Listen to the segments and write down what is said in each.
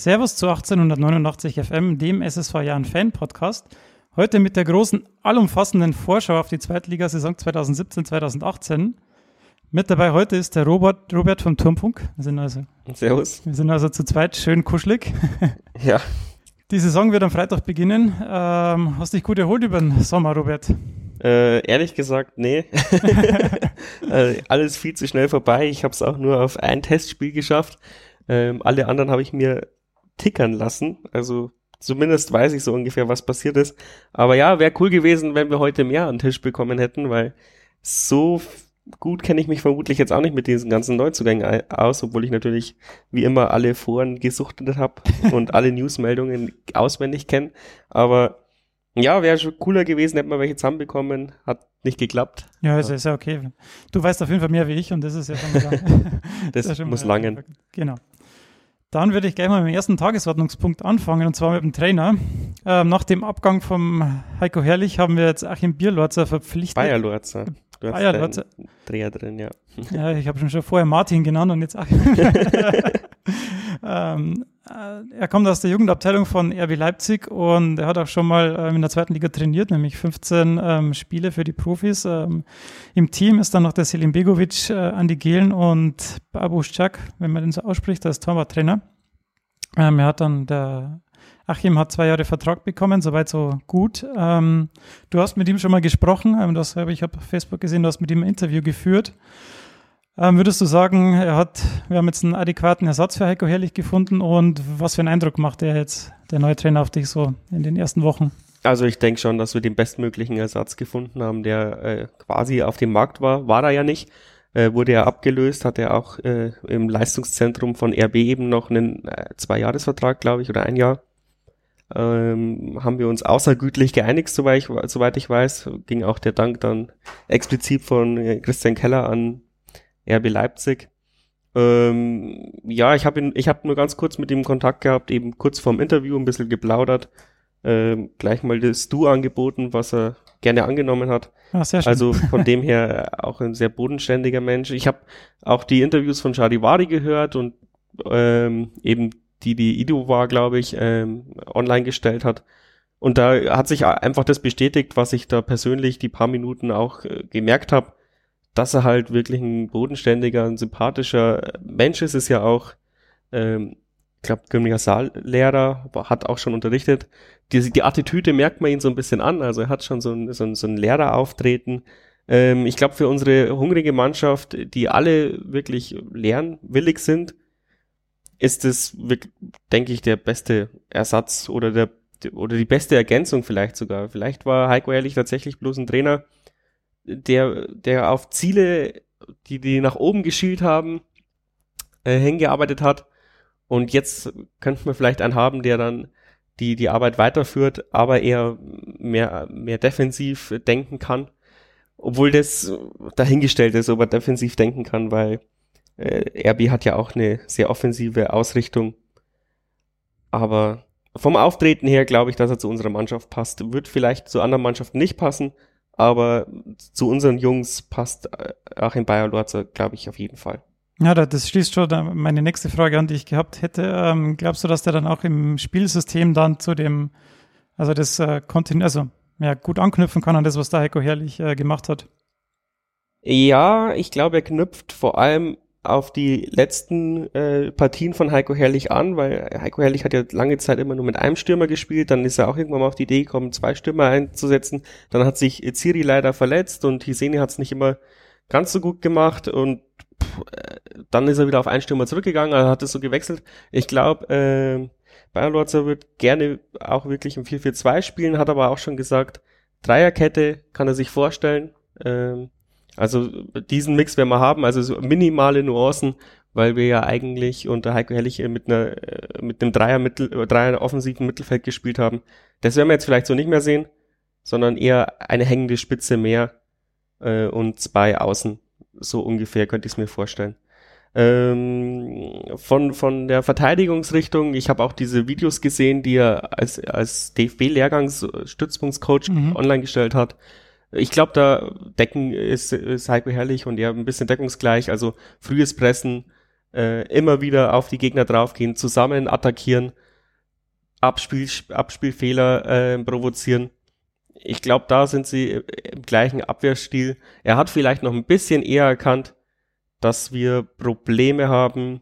Servus zu 1889 FM, dem SSV Jahren Fan Podcast. Heute mit der großen, allumfassenden Vorschau auf die Zweitligasaison 2017-2018. Mit dabei heute ist der Robert, Robert vom Turmfunk. Wir sind also, Servus. wir sind also zu zweit schön kuschelig. Ja, Die Saison wird am Freitag beginnen. Ähm, hast dich gut erholt über den Sommer, Robert? äh, ehrlich gesagt, nee. äh, alles viel zu schnell vorbei. Ich habe es auch nur auf ein Testspiel geschafft. Ähm, alle anderen habe ich mir tickern lassen. Also zumindest weiß ich so ungefähr, was passiert ist. Aber ja, wäre cool gewesen, wenn wir heute mehr an den Tisch bekommen hätten, weil so gut kenne ich mich vermutlich jetzt auch nicht mit diesen ganzen Neuzugängen aus, obwohl ich natürlich wie immer alle Foren gesuchtet habe und alle Newsmeldungen auswendig kenne. Aber ja, wäre schon cooler gewesen, hätten wir welche zusammenbekommen. Hat nicht geklappt. Ja, ist, ist ja okay. Du weißt auf jeden Fall mehr wie ich und das ist ja schon mal Das ist ja schon muss langen. Genau. Dann würde ich gleich mal mit dem ersten Tagesordnungspunkt anfangen und zwar mit dem Trainer. Ähm, nach dem Abgang vom Heiko Herrlich haben wir jetzt Achim Bierlorzer verpflichtet. Bayer Lorzer. Du hast deinen Lorzer. Dreher drin, ja. Ja, ich habe schon schon vorher Martin genannt und jetzt ähm, äh, er kommt aus der Jugendabteilung von RB Leipzig und er hat auch schon mal ähm, in der zweiten Liga trainiert, nämlich 15 ähm, Spiele für die Profis. Ähm, Im Team ist dann noch der Selim Begovic, äh, Andi Gehlen und Babu Scak, wenn man den so ausspricht, als Torwarttrainer. Ähm, er hat dann der Achim hat zwei Jahre Vertrag bekommen, soweit so gut. Ähm, du hast mit ihm schon mal gesprochen, ähm, das ich habe auf Facebook gesehen, du hast mit ihm ein Interview geführt. Ähm, würdest du sagen, er hat, wir haben jetzt einen adäquaten Ersatz für Heiko Herrlich gefunden und was für einen Eindruck macht er jetzt, der neue Trainer, auf dich so in den ersten Wochen? Also ich denke schon, dass wir den bestmöglichen Ersatz gefunden haben, der äh, quasi auf dem Markt war. War er ja nicht. Äh, wurde er abgelöst, hat er auch äh, im Leistungszentrum von RB eben noch einen äh, Zwei-Jahres-Vertrag, glaube ich, oder ein Jahr. Ähm, haben wir uns außergütlich geeinigt, soweit ich, soweit ich weiß. Ging auch der Dank dann explizit von äh, Christian Keller an RB Leipzig. Ähm, ja, ich habe ich hab nur ganz kurz mit ihm Kontakt gehabt, eben kurz vorm Interview ein bisschen geplaudert. Ähm, gleich mal das Du angeboten, was er gerne angenommen hat. Ah, sehr schön. Also von dem her auch ein sehr bodenständiger Mensch. Ich habe auch die Interviews von Charivari gehört und ähm, eben die, die Ido war, glaube ich, ähm, online gestellt hat. Und da hat sich einfach das bestätigt, was ich da persönlich die paar Minuten auch äh, gemerkt habe, dass er halt wirklich ein bodenständiger, ein sympathischer Mensch ist, ist ja auch, ähm, ich glaube, aber hat auch schon unterrichtet. Die, die Attitüde merkt man ihn so ein bisschen an, also er hat schon so ein, so ein, so ein Lehrerauftreten. Ähm, ich glaube, für unsere hungrige Mannschaft, die alle wirklich lernwillig sind, ist es, denke ich, der beste Ersatz oder der oder die beste Ergänzung vielleicht sogar. Vielleicht war Heiko Ehrlich tatsächlich bloß ein Trainer, der, der auf Ziele, die, die nach oben geschielt haben, äh, hingearbeitet hat. Und jetzt könnte man vielleicht einen haben, der dann die, die Arbeit weiterführt, aber eher mehr, mehr defensiv denken kann. Obwohl das dahingestellt ist, ob er defensiv denken kann, weil äh, RB hat ja auch eine sehr offensive Ausrichtung. Aber vom Auftreten her glaube ich, dass er zu unserer Mannschaft passt. Wird vielleicht zu anderen Mannschaften nicht passen, aber zu unseren Jungs passt äh, Achim Bayer-Lorzer, glaube ich, auf jeden Fall. Ja, da- das schließt schon da meine nächste Frage an, die ich gehabt hätte. Ähm, glaubst du, dass der dann auch im Spielsystem dann zu dem, also das äh, Kontin also ja, gut anknüpfen kann an das, was der Heiko Herrlich äh, gemacht hat? Ja, ich glaube, er knüpft vor allem auf die letzten äh, Partien von Heiko Herrlich an, weil Heiko Herrlich hat ja lange Zeit immer nur mit einem Stürmer gespielt, dann ist er auch irgendwann mal auf die Idee gekommen, zwei Stürmer einzusetzen. Dann hat sich Ziri leider verletzt und Hiseni hat es nicht immer ganz so gut gemacht und pff, äh, dann ist er wieder auf einen Stürmer zurückgegangen, also hat es so gewechselt. Ich glaube, äh, Bayer Lorzer wird gerne auch wirklich im 4-4-2 spielen, hat aber auch schon gesagt, Dreierkette kann er sich vorstellen. Ähm, also diesen Mix werden wir haben, also so minimale Nuancen, weil wir ja eigentlich unter Heiko Herrlich mit einer äh, mit einem Dreier Mittel äh, Dreier offensiven Mittelfeld gespielt haben. Das werden wir jetzt vielleicht so nicht mehr sehen, sondern eher eine hängende Spitze mehr äh, und zwei Außen. So ungefähr könnte ich es mir vorstellen. Ähm, von, von der Verteidigungsrichtung, ich habe auch diese Videos gesehen, die er als, als DFB-Lehrgangs-Stützpunktscoach Mhm. online gestellt hat. Ich glaube, da Decken ist, ist Heiko Herrlich und er ein bisschen deckungsgleich, also frühes Pressen, äh, immer wieder auf die Gegner draufgehen, zusammen attackieren, Abspiel, Abspielfehler äh, provozieren. Ich glaube, da sind sie im gleichen Abwehrstil. Er hat vielleicht noch ein bisschen eher erkannt, dass wir Probleme haben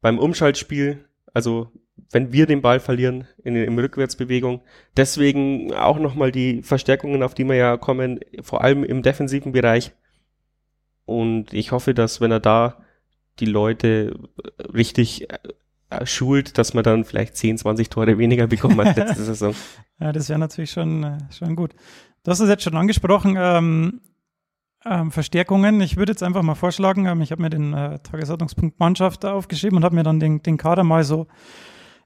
beim Umschaltspiel, also wenn wir den Ball verlieren in, in Rückwärtsbewegung. Deswegen auch nochmal die Verstärkungen, auf die wir ja kommen, vor allem im defensiven Bereich. Und ich hoffe, dass wenn er da die Leute richtig äh, schult, dass man dann vielleicht 10, 20 Tore weniger bekommt als letzte Saison. Ja, das wäre natürlich schon, äh, schon gut. Du hast es jetzt schon angesprochen, ähm, ähm, Verstärkungen. Ich würde jetzt einfach mal vorschlagen, ähm, ich habe mir den äh, Tagesordnungspunkt Mannschaft aufgeschrieben und habe mir dann den, den Kader mal so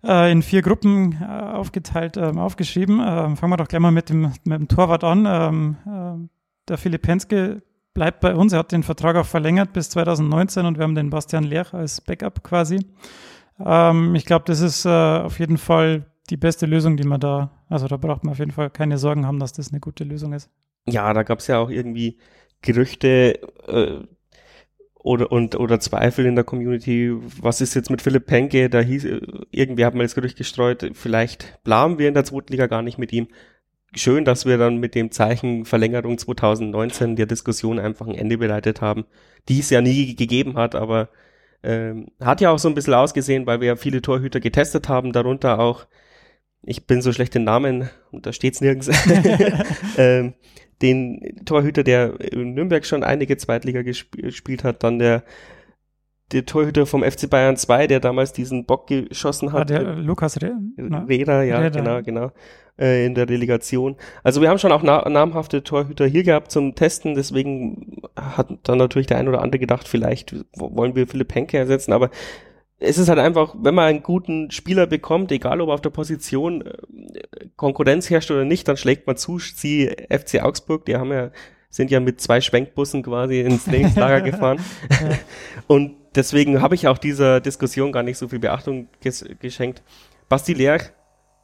äh, in vier Gruppen äh, aufgeteilt ähm, aufgeschrieben. Ähm, fangen wir doch gleich mal mit dem, mit dem Torwart an. Ähm, äh, der Philipp Penske bleibt bei uns. Er hat den Vertrag auch verlängert bis 2019 und wir haben den Bastian Lerch als Backup quasi. Ähm, ich glaube, das ist äh, auf jeden Fall die beste Lösung, die man da, also da braucht man auf jeden Fall keine Sorgen haben, dass das eine gute Lösung ist. Ja, da gab es ja auch irgendwie Gerüchte äh, oder und oder Zweifel in der Community. Was ist jetzt mit Philipp Penke? Da hieß irgendwie hat man das Gerücht gestreut, vielleicht planen wir in der zweiten Liga gar nicht mit ihm. Schön, dass wir dann mit dem Zeichen Verlängerung 2019 der Diskussion einfach ein Ende bereitet haben, die es ja nie gegeben hat, aber ähm, hat ja auch so ein bisschen ausgesehen, weil wir ja viele Torhüter getestet haben, darunter auch, ich bin so schlecht in Namen, und da steht's nirgends, ähm, den Torhüter, der in Nürnberg schon einige Zweitliga gesp gespielt hat, dann der der Torhüter vom FC Bayern 2, der damals diesen Bock geschossen hat. Ah, der Lukas Re Reda, ja, Reda. genau, genau, äh, in der Relegation. Also wir haben schon auch na namhafte Torhüter hier gehabt zum Testen, deswegen hat dann natürlich der ein oder andere gedacht, vielleicht wollen wir Philipp Henke ersetzen, aber es ist halt einfach, wenn man einen guten Spieler bekommt, egal ob auf der Position äh, Konkurrenz herrscht oder nicht, dann schlägt man zu. Sie FC Augsburg, die haben ja, sind ja mit zwei Schwenkbussen quasi ins Trainingslager gefahren. Und deswegen habe ich auch dieser Diskussion gar nicht so viel Beachtung ges geschenkt. Basti Lerch,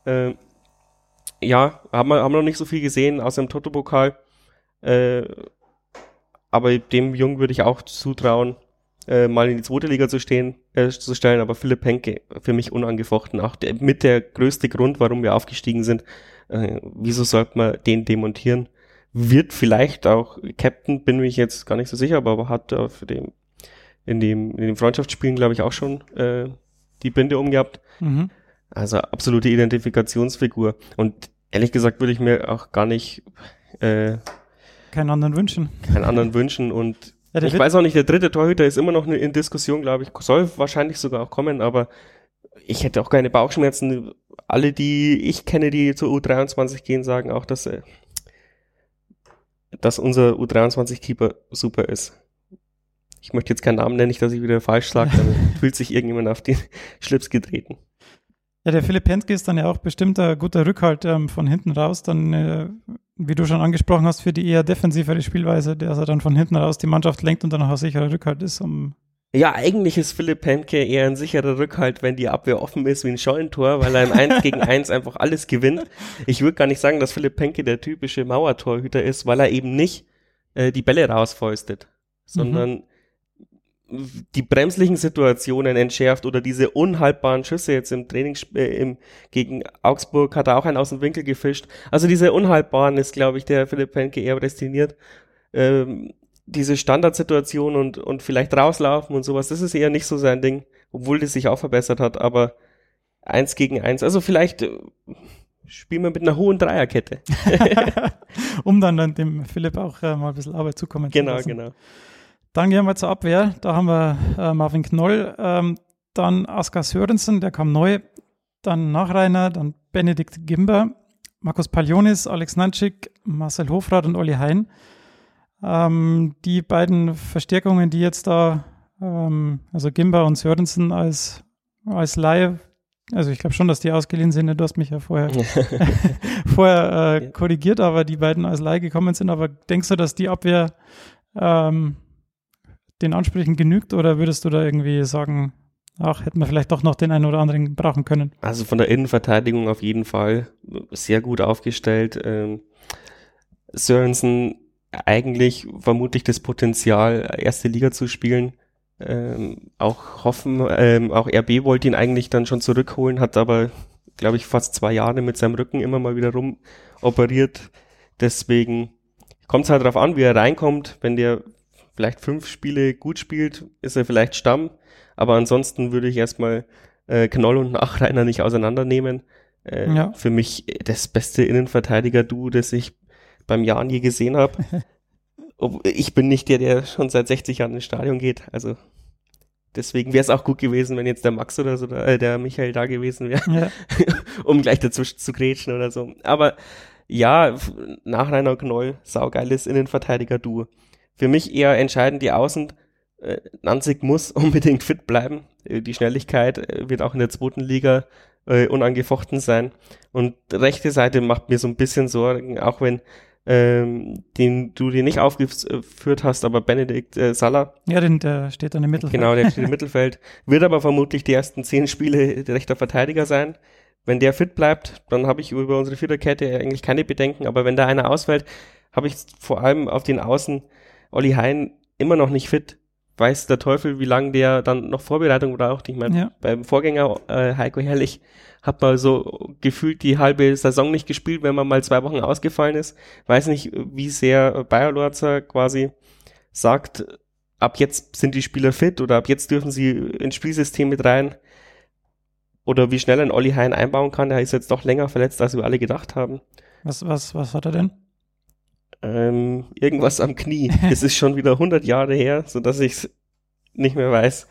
äh, ja, haben wir, haben wir noch nicht so viel gesehen aus dem Toto-Pokal. Äh, aber dem Jungen würde ich auch zutrauen, äh, mal in die zweite Liga zu stehen, äh, zu stellen, aber Philipp Henke für mich unangefochten. Auch der, mit der größte Grund, warum wir aufgestiegen sind. Äh, wieso sollte man den demontieren? Wird vielleicht auch Captain, bin ich jetzt gar nicht so sicher, aber hat äh, für den, in dem, in den Freundschaftsspielen, glaube ich, auch schon äh, die Binde umgehabt. Mhm. Also absolute Identifikationsfigur. Und ehrlich gesagt würde ich mir auch gar nicht äh, keinen anderen wünschen. Keinen anderen wünschen und ja, ich weiß auch nicht, der dritte Torhüter ist immer noch in Diskussion, glaube ich. Soll wahrscheinlich sogar auch kommen, aber ich hätte auch keine Bauchschmerzen. Alle, die ich kenne, die zur U23 gehen, sagen auch, dass, äh, dass unser U23-Keeper super ist. Ich möchte jetzt keinen Namen nennen, nicht, dass ich wieder falsch sage, dann fühlt sich irgendjemand auf den Schlips getreten. Ja, der Philipp Penske ist dann ja auch bestimmt ein guter Rückhalt ähm, von hinten raus. Dann, äh, wie du schon angesprochen hast, für die eher defensivere Spielweise, der er dann von hinten raus die Mannschaft lenkt und dann auch ein sicherer Rückhalt ist, um ja, eigentlich ist Philipp Penke eher ein sicherer Rückhalt, wenn die Abwehr offen ist wie ein Scheunentor, weil er im 1 gegen 1 einfach alles gewinnt. Ich würde gar nicht sagen, dass Philipp Penke der typische Mauertorhüter ist, weil er eben nicht äh, die Bälle rausfäustet, sondern mhm die bremslichen Situationen entschärft oder diese unhaltbaren Schüsse jetzt im Training äh, im, gegen Augsburg hat er auch einen aus dem Winkel gefischt. Also diese unhaltbaren ist, glaube ich, der Philipp Penke eher destiniert. Ähm, diese Standardsituation und, und vielleicht rauslaufen und sowas, das ist eher nicht so sein Ding, obwohl das sich auch verbessert hat, aber eins gegen eins, also vielleicht äh, spielen wir mit einer hohen Dreierkette. um dann, dann dem Philipp auch äh, mal ein bisschen Arbeit zukommen genau, zu lassen. Genau, genau. Dann gehen wir zur Abwehr. Da haben wir äh, Marvin Knoll, ähm, dann Askar Sörensen, der kam neu, dann Nachreiner, dann Benedikt Gimber, Markus Palionis, Alex Nanschik, Marcel Hofrath und Olli Hein. Ähm, die beiden Verstärkungen, die jetzt da, ähm, also Gimber und Sörensen als, als Laie, also ich glaube schon, dass die ausgeliehen sind. Du hast mich ja vorher, vorher äh, korrigiert, aber die beiden als Laie gekommen sind. Aber denkst du, dass die Abwehr ähm, den Ansprüchen genügt oder würdest du da irgendwie sagen, ach, hätten wir vielleicht doch noch den einen oder anderen brauchen können? Also von der Innenverteidigung auf jeden Fall sehr gut aufgestellt. Ähm, Sörensen eigentlich vermutlich das Potenzial, erste Liga zu spielen. ähm, auch hoffen, ähm, auch RB wollte ihn eigentlich dann schon zurückholen, hat aber, glaube ich, fast zwei Jahre mit seinem Rücken immer mal wieder rum operiert. Deswegen kommt es halt darauf an, wie er reinkommt. Wenn der vielleicht fünf Spiele gut spielt, ist er vielleicht Stamm. Aber ansonsten würde ich erstmal äh, Knoll und Nachreiner nicht auseinandernehmen. Äh, ja. Für mich das beste Innenverteidiger-Duo, das ich beim Jan je gesehen habe. ich bin nicht der, der schon seit 60 Jahren ins Stadion geht. Also deswegen wäre es auch gut gewesen, wenn jetzt der Max oder so, äh, der Michael da gewesen wäre, ja. um gleich dazwischen zu grätschen oder so. Aber ja, nach Rainer Knoll, saugeiles Innenverteidiger-Duo. Für mich eher entscheidend die Außen. Äh, Nanzig muss unbedingt fit bleiben. Äh, die Schnelligkeit äh, wird auch in der zweiten Liga äh, unangefochten sein. Und rechte Seite macht mir so ein bisschen Sorgen, auch wenn ähm, den du dir nicht aufgeführt hast, aber Benedikt äh, Salah. Ja, den, der steht dann im Mittelfeld. Genau, der steht im Mittelfeld. Wird aber vermutlich die ersten zehn Spiele rechter Verteidiger sein. Wenn der fit bleibt, dann habe ich über unsere Viererkette eigentlich keine Bedenken. Aber wenn da einer ausfällt, habe ich vor allem auf den Außen Olli Hein immer noch nicht fit. Weiß der Teufel, wie lange der dann noch Vorbereitung braucht. Ich meine, ja. beim Vorgänger äh, Heiko Herrlich hat man so gefühlt die halbe Saison nicht gespielt, wenn man mal zwei Wochen ausgefallen ist. Weiß nicht, wie sehr Bayer quasi sagt, ab jetzt sind die Spieler fit oder ab jetzt dürfen sie ins Spielsystem mit rein. Oder wie schnell ein Olli Hein einbauen kann. Der ist jetzt doch länger verletzt, als wir alle gedacht haben. Was, was, was hat er denn? Ähm, irgendwas am Knie. Es ist schon wieder 100 Jahre her, so dass ich es nicht mehr weiß.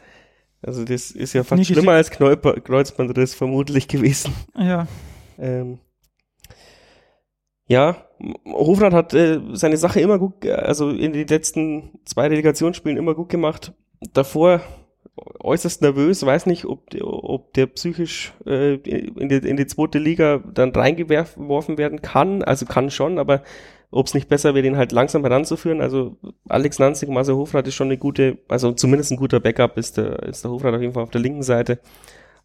Also das ist ja fast Nie schlimmer als Kreuzbandriss vermutlich gewesen. Ja. Ähm, ja, Hofrat hat äh, seine Sache immer gut, also in den letzten zwei Delegationsspielen immer gut gemacht. Davor äußerst nervös, weiß nicht, ob, ob der psychisch äh, in, die, in die zweite Liga dann reingeworfen werden kann. Also kann schon, aber ob es nicht besser wäre, den halt langsam heranzuführen. Also Alex Nanzig, Marcel Hofrat ist schon eine gute, also zumindest ein guter Backup ist der, ist der Hofrat auf jeden Fall auf der linken Seite.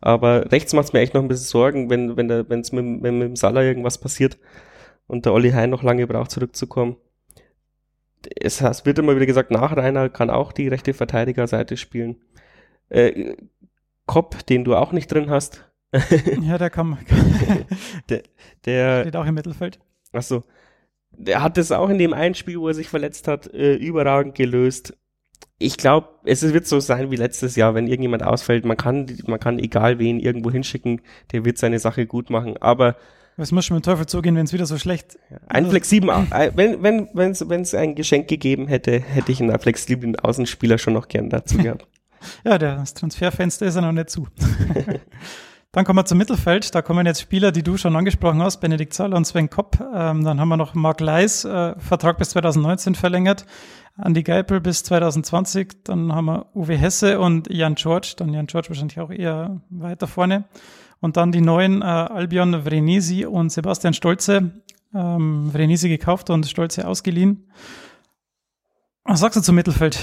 Aber rechts macht es mir echt noch ein bisschen Sorgen, wenn wenn der wenn es mit, mit, mit dem Salah irgendwas passiert und der Olli Hein noch lange braucht zurückzukommen. Es, es wird immer wieder gesagt, nach Rainer kann auch die rechte Verteidigerseite spielen. Äh, Kopp, den du auch nicht drin hast. ja, der kann. der, der steht auch im Mittelfeld. Ach so der hat es auch in dem einen Spiel, wo er sich verletzt hat, äh, überragend gelöst. Ich glaube, es wird so sein wie letztes Jahr, wenn irgendjemand ausfällt, man kann, man kann egal wen irgendwo hinschicken, der wird seine Sache gut machen. Aber was muss schon mit dem Teufel zugehen, wenn es wieder so schlecht Ein flexiblen, äh, wenn wenn wenn es ein Geschenk gegeben hätte, hätte ich einen flexiblen Außenspieler schon noch gern dazu gehabt. ja, das Transferfenster ist ja noch nicht zu. Dann kommen wir zum Mittelfeld. Da kommen jetzt Spieler, die du schon angesprochen hast, Benedikt Zahler und Sven Kopp. Ähm, dann haben wir noch Marc Leis, äh, Vertrag bis 2019 verlängert. Andi Geipel bis 2020. Dann haben wir Uwe Hesse und Jan George. Dann Jan George wahrscheinlich auch eher weiter vorne. Und dann die neuen äh, Albion Vrenesi und Sebastian Stolze. Ähm, Vrenesi gekauft und Stolze ausgeliehen. Was sagst du zum Mittelfeld?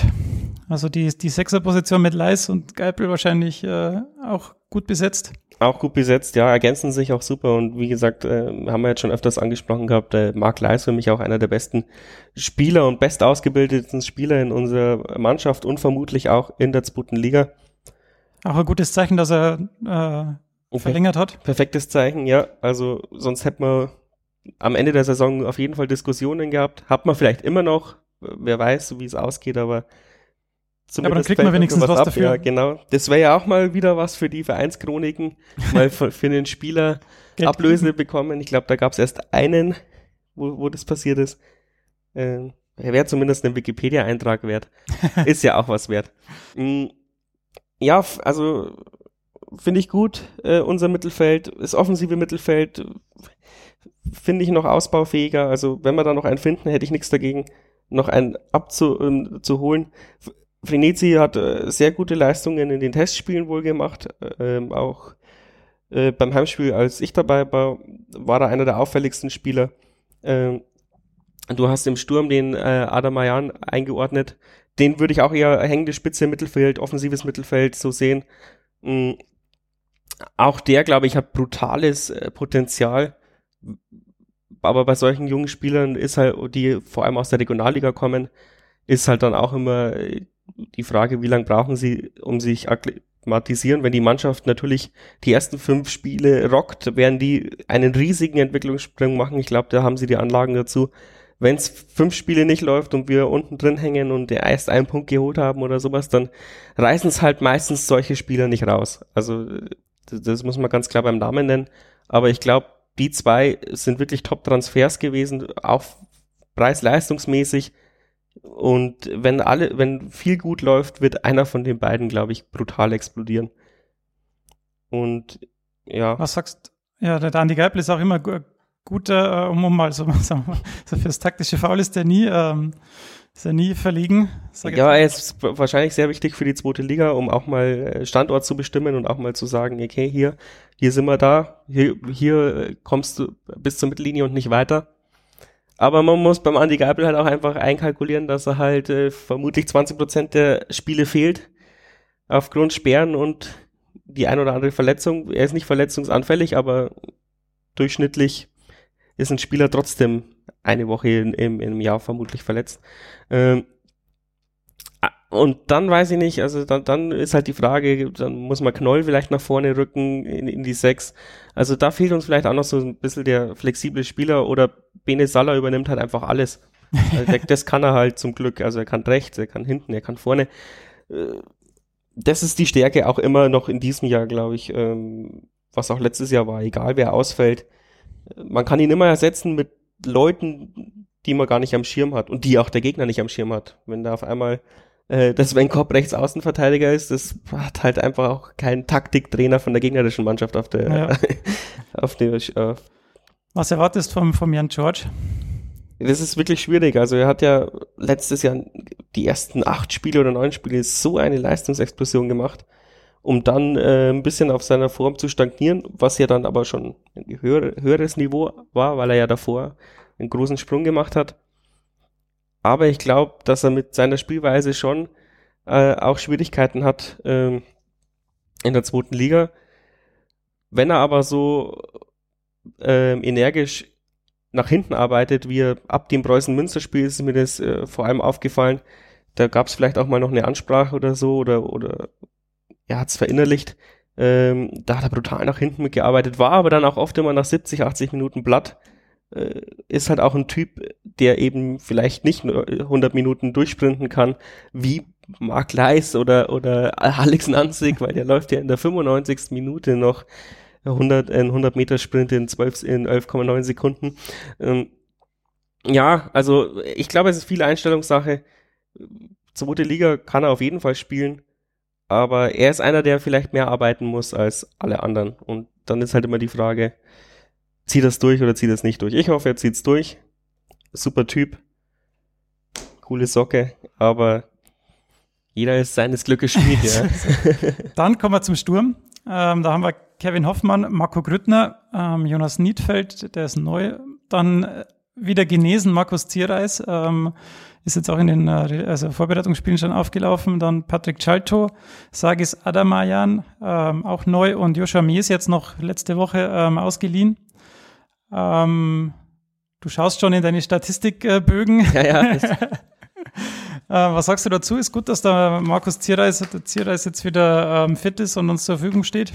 Also die, die Sechserposition mit Leis und Geipel wahrscheinlich äh, auch gut besetzt. Auch gut besetzt, ja, ergänzen sich auch super und wie gesagt, äh, haben wir jetzt schon öfters angesprochen gehabt, äh, Marc Leis für mich auch einer der besten Spieler und best ausgebildeten Spieler in unserer Mannschaft und vermutlich auch in der zweiten Liga. Auch ein gutes Zeichen, dass er äh, verlängert hat. Perfektes Zeichen, ja. Also sonst hätte man am Ende der Saison auf jeden Fall Diskussionen gehabt. Hat man vielleicht immer noch, wer weiß, wie es ausgeht, aber Zumindest aber dann kriegt man wenigstens was, was dafür. Ja, genau. Das wäre ja auch mal wieder was für die Vereinschroniken, mal für, für einen Spieler Ablöse bekommen. Ich glaube, da gab es erst einen, wo, wo das passiert ist. Ähm, er wäre zumindest ein Wikipedia-Eintrag wert. ist ja auch was wert. Mm, ja, also finde ich gut. Äh, unser Mittelfeld, das offensive Mittelfeld, finde ich noch ausbaufähiger. Also wenn wir da noch einen finden, hätte ich nichts dagegen, noch einen abzuholen. Ähm, Frenetzi hat äh, sehr gute Leistungen in den Testspielen wohl gemacht. Ähm, auch äh, beim Heimspiel, als ich dabei war, war er einer der auffälligsten Spieler. Ähm, du hast im Sturm den äh, Adamayan eingeordnet. Den würde ich auch eher hängende Spitze Mittelfeld, offensives Mittelfeld so sehen. Mhm. Auch der, glaube ich, hat brutales äh, Potenzial. Aber bei solchen jungen Spielern ist halt, die vor allem aus der Regionalliga kommen, ist halt dann auch immer die Frage, wie lange brauchen sie, um sich akklimatisieren, wenn die Mannschaft natürlich die ersten fünf Spiele rockt, werden die einen riesigen Entwicklungssprung machen. Ich glaube, da haben sie die Anlagen dazu. Wenn es fünf Spiele nicht läuft und wir unten drin hängen und erst einen Punkt geholt haben oder sowas, dann reißen es halt meistens solche Spieler nicht raus. Also das muss man ganz klar beim Namen nennen. Aber ich glaube, die zwei sind wirklich Top-Transfers gewesen, auch preis-leistungsmäßig. Und wenn alle, wenn viel gut läuft, wird einer von den beiden, glaube ich, brutal explodieren. Und ja. Was sagst Ja, der Andi Geipel ist auch immer guter, äh, um mal so, sagen wir, so fürs taktische Foul ist der nie, ähm, ist er nie verliegen. Ja, er ist wahrscheinlich sehr wichtig für die zweite Liga, um auch mal äh, Standort zu bestimmen und auch mal zu sagen, okay, hier, hier sind wir da, hier, hier kommst du bis zur Mittellinie und nicht weiter. Aber man muss beim Andy Geipel halt auch einfach einkalkulieren, dass er halt äh, vermutlich 20 Prozent der Spiele fehlt aufgrund Sperren und die ein oder andere Verletzung. Er ist nicht verletzungsanfällig, aber durchschnittlich ist ein Spieler trotzdem eine Woche im, im Jahr vermutlich verletzt. Ähm, und dann weiß ich nicht, also dann, dann ist halt die Frage, dann muss man Knoll vielleicht nach vorne rücken in, in die Sechs. Also da fehlt uns vielleicht auch noch so ein bisschen der flexible Spieler oder Bene Salah übernimmt halt einfach alles. Also das kann er halt zum Glück. Also er kann rechts, er kann hinten, er kann vorne. Äh, das ist die Stärke auch immer noch in diesem Jahr, glaube ich, ähm, was auch letztes Jahr war, egal wer ausfällt. Man kann ihn immer ersetzen mit Leuten, die man gar nicht am Schirm hat und die auch der Gegner nicht am Schirm hat. Wenn da auf einmal dass Sven Kopp rechts Außenverteidiger ist, das hat halt einfach auch kein Taktiktrainer von der gegnerischen Mannschaft auf der, ja. auf der, äh, Was erwartest du vom, vom Jan George? Das ist wirklich schwierig. Also er hat ja letztes Jahr die ersten acht Spiele oder neun Spiele so eine Leistungsexplosion gemacht, um dann äh, ein bisschen auf seiner Form zu stagnieren, was ja dann aber schon ein höher, höheres Niveau war, weil er ja davor einen großen Sprung gemacht hat. Aber ich glaube, dass er mit seiner Spielweise schon äh, auch Schwierigkeiten hat äh, in der zweiten Liga. Wenn er aber so äh, energisch nach hinten arbeitet, wie er ab dem Preußen-Münster-Spiel ist mir das äh, vor allem aufgefallen. Da gab es vielleicht auch mal noch eine Ansprache oder so oder, oder er hat es verinnerlicht. Ähm, da hat er brutal nach hinten mitgearbeitet, war aber dann auch oft immer nach 70, 80 Minuten platt äh, ist halt auch ein Typ, der eben vielleicht nicht nur 100 Minuten durchsprinten kann, wie Mark Leis oder, oder Alex Nanzig, weil der läuft ja in der 95. Minute noch 100, ein 100 Meter Sprint in 12, in 11,9 Sekunden. Ähm, ja, also ich glaube, es ist viel Einstellungssache. Zweite Liga kann er auf jeden Fall spielen, aber er ist einer, der vielleicht mehr arbeiten muss als alle anderen. Und dann ist halt immer die Frage, zieh das durch oder zieh das nicht durch. Ich hoffe, er zieht's durch. Super Typ. Coole Socke, aber jeder ist seines Glückes Schmied, ja. Dann kommen wir zum Sturm. Ähm, da haben wir Kevin Hoffmann, Marco Grüttner, ähm, Jonas Niedfeld, der ist neu. Dann äh, wieder genesen, Markus Zierreis, ähm, ist jetzt auch in den äh, also Vorbereitungsspielen schon aufgelaufen. Dann Patrick Chalto, Sagis Adamayan, ähm, auch neu und Joshua Mies jetzt noch letzte Woche ähm, ausgeliehen. Ähm, du schaust schon in deine Statistikbögen. Ja, ja. äh, was sagst du dazu? Ist gut, dass der Markus Zierreis, der Zierreis jetzt wieder ähm, fit ist und uns zur Verfügung steht.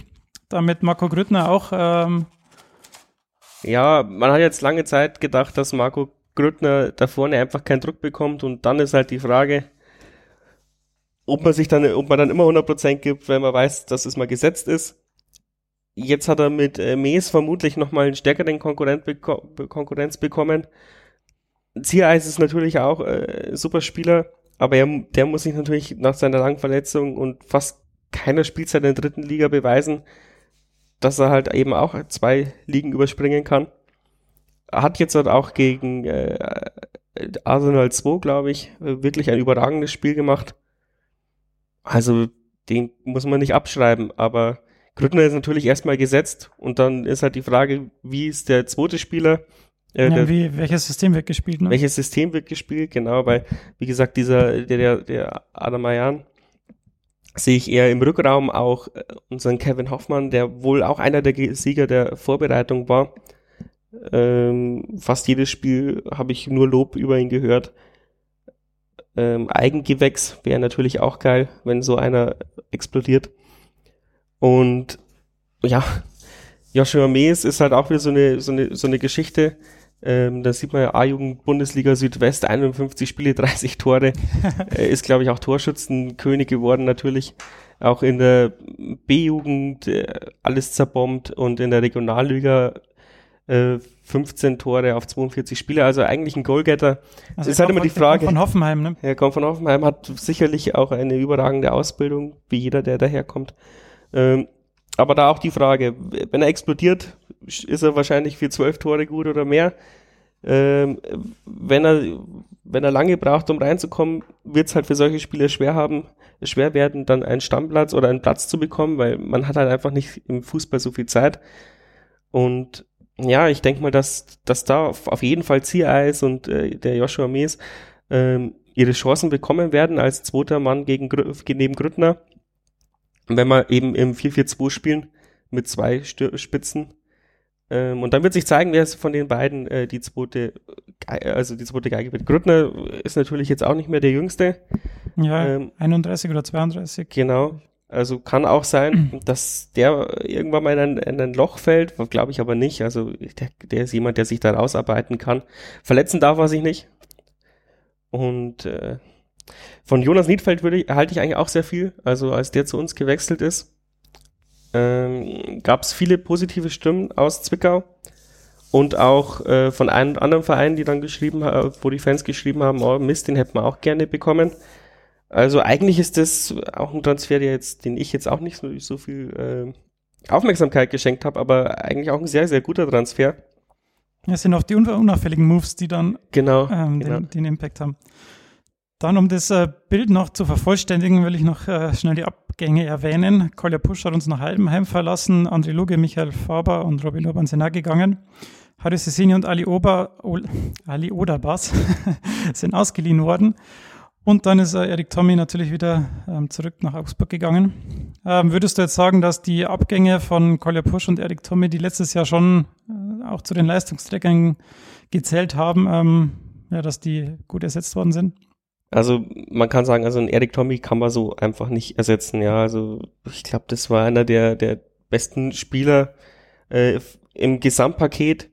Damit Marco Grüttner auch. Ähm ja, man hat jetzt lange Zeit gedacht, dass Marco Grüttner da vorne einfach keinen Druck bekommt und dann ist halt die Frage, ob man sich dann, ob man dann immer 100% gibt, wenn man weiß, dass es mal gesetzt ist Jetzt hat er mit äh, Mees vermutlich nochmal einen stärkeren Konkurrent beko Konkurrenz bekommen. Ziereis ist natürlich auch äh, super Spieler, aber er, der muss sich natürlich nach seiner langen Verletzung und fast keiner Spielzeit in der dritten Liga beweisen, dass er halt eben auch zwei Ligen überspringen kann. Er hat jetzt halt auch gegen äh, Arsenal 2, glaube ich, wirklich ein überragendes Spiel gemacht. Also den muss man nicht abschreiben, aber Grüttner ist natürlich erstmal gesetzt und dann ist halt die Frage, wie ist der zweite Spieler? Äh, ja, der, wie, welches System wird gespielt? Ne? Welches System wird gespielt, genau, weil, wie gesagt, dieser, der, der, der Adamayan sehe ich eher im Rückraum auch äh, unseren Kevin Hoffmann, der wohl auch einer der Sieger der Vorbereitung war. Ähm, fast jedes Spiel habe ich nur Lob über ihn gehört. Ähm, Eigengewächs wäre natürlich auch geil, wenn so einer explodiert. Und ja, Joshua Mees ist halt auch wieder so eine, so eine, so eine Geschichte. Ähm, da sieht man ja A-Jugend Bundesliga Südwest, 51 Spiele, 30 Tore. er ist, glaube ich, auch Torschützenkönig geworden natürlich. Auch in der B-Jugend äh, alles zerbombt und in der Regionalliga äh, 15 Tore auf 42 Spiele. Also eigentlich ein Goalgetter. Also ist halt immer von, die Frage. Von Hoffenheim, ne? Er kommt von Hoffenheim, hat sicherlich auch eine überragende Ausbildung, wie jeder, der daherkommt. Ähm, aber da auch die Frage, wenn er explodiert, ist er wahrscheinlich für zwölf Tore gut oder mehr. Ähm, wenn er wenn er lange braucht, um reinzukommen, wird es halt für solche Spieler schwer haben, schwer werden, dann einen Stammplatz oder einen Platz zu bekommen, weil man hat halt einfach nicht im Fußball so viel Zeit. Und ja, ich denke mal, dass, dass da auf jeden Fall Ziereis und äh, der Joshua Mees ähm, ihre Chancen bekommen werden als zweiter Mann gegen, neben Grüttner. Wenn wir eben im 4-4-2 spielen mit zwei Spitzen, ähm, und dann wird sich zeigen, wer es von den beiden äh, die zweite, also die zweite Geige wird. Grüttner ist natürlich jetzt auch nicht mehr der Jüngste. Ja, ähm, 31 oder 32. Genau. Also kann auch sein, dass der irgendwann mal in ein, in ein Loch fällt, glaube ich aber nicht. Also der, der ist jemand, der sich da rausarbeiten kann. Verletzen darf er sich nicht. Und äh, von Jonas Niedfeld würde ich, halte ich eigentlich auch sehr viel. Also als der zu uns gewechselt ist, ähm, gab es viele positive Stimmen aus Zwickau und auch äh, von einem anderen Verein, die dann geschrieben haben, wo die Fans geschrieben haben, oh Mist, den hätten wir auch gerne bekommen. Also eigentlich ist das auch ein Transfer, der jetzt, den ich jetzt auch nicht so, so viel äh, Aufmerksamkeit geschenkt habe, aber eigentlich auch ein sehr, sehr guter Transfer. Das sind auch die unauffälligen Moves, die dann genau, ähm, genau. Den, den, Impact haben. Dann, um das äh, Bild noch zu vervollständigen, will ich noch äh, schnell die Abgänge erwähnen. Kolja Pusch hat uns nach Halbenheim verlassen, André Luge, Michael Faber und Robin Urban sind gegangen. Harry Cecini und Ali, Ober, Ali Oderbas sind ausgeliehen worden. Und dann ist äh, Erik Tommy natürlich wieder ähm, zurück nach Augsburg gegangen. Ähm, würdest du jetzt sagen, dass die Abgänge von Kolja Pusch und Erik Tommy, die letztes Jahr schon auch zu den Leistungsträgern gezählt haben, ähm, ja, dass die gut ersetzt worden sind? Also man kann sagen, also ein Eric Tommy kann man so einfach nicht ersetzen. Ja, also ich glaube, das war einer der der besten Spieler äh, im Gesamtpaket,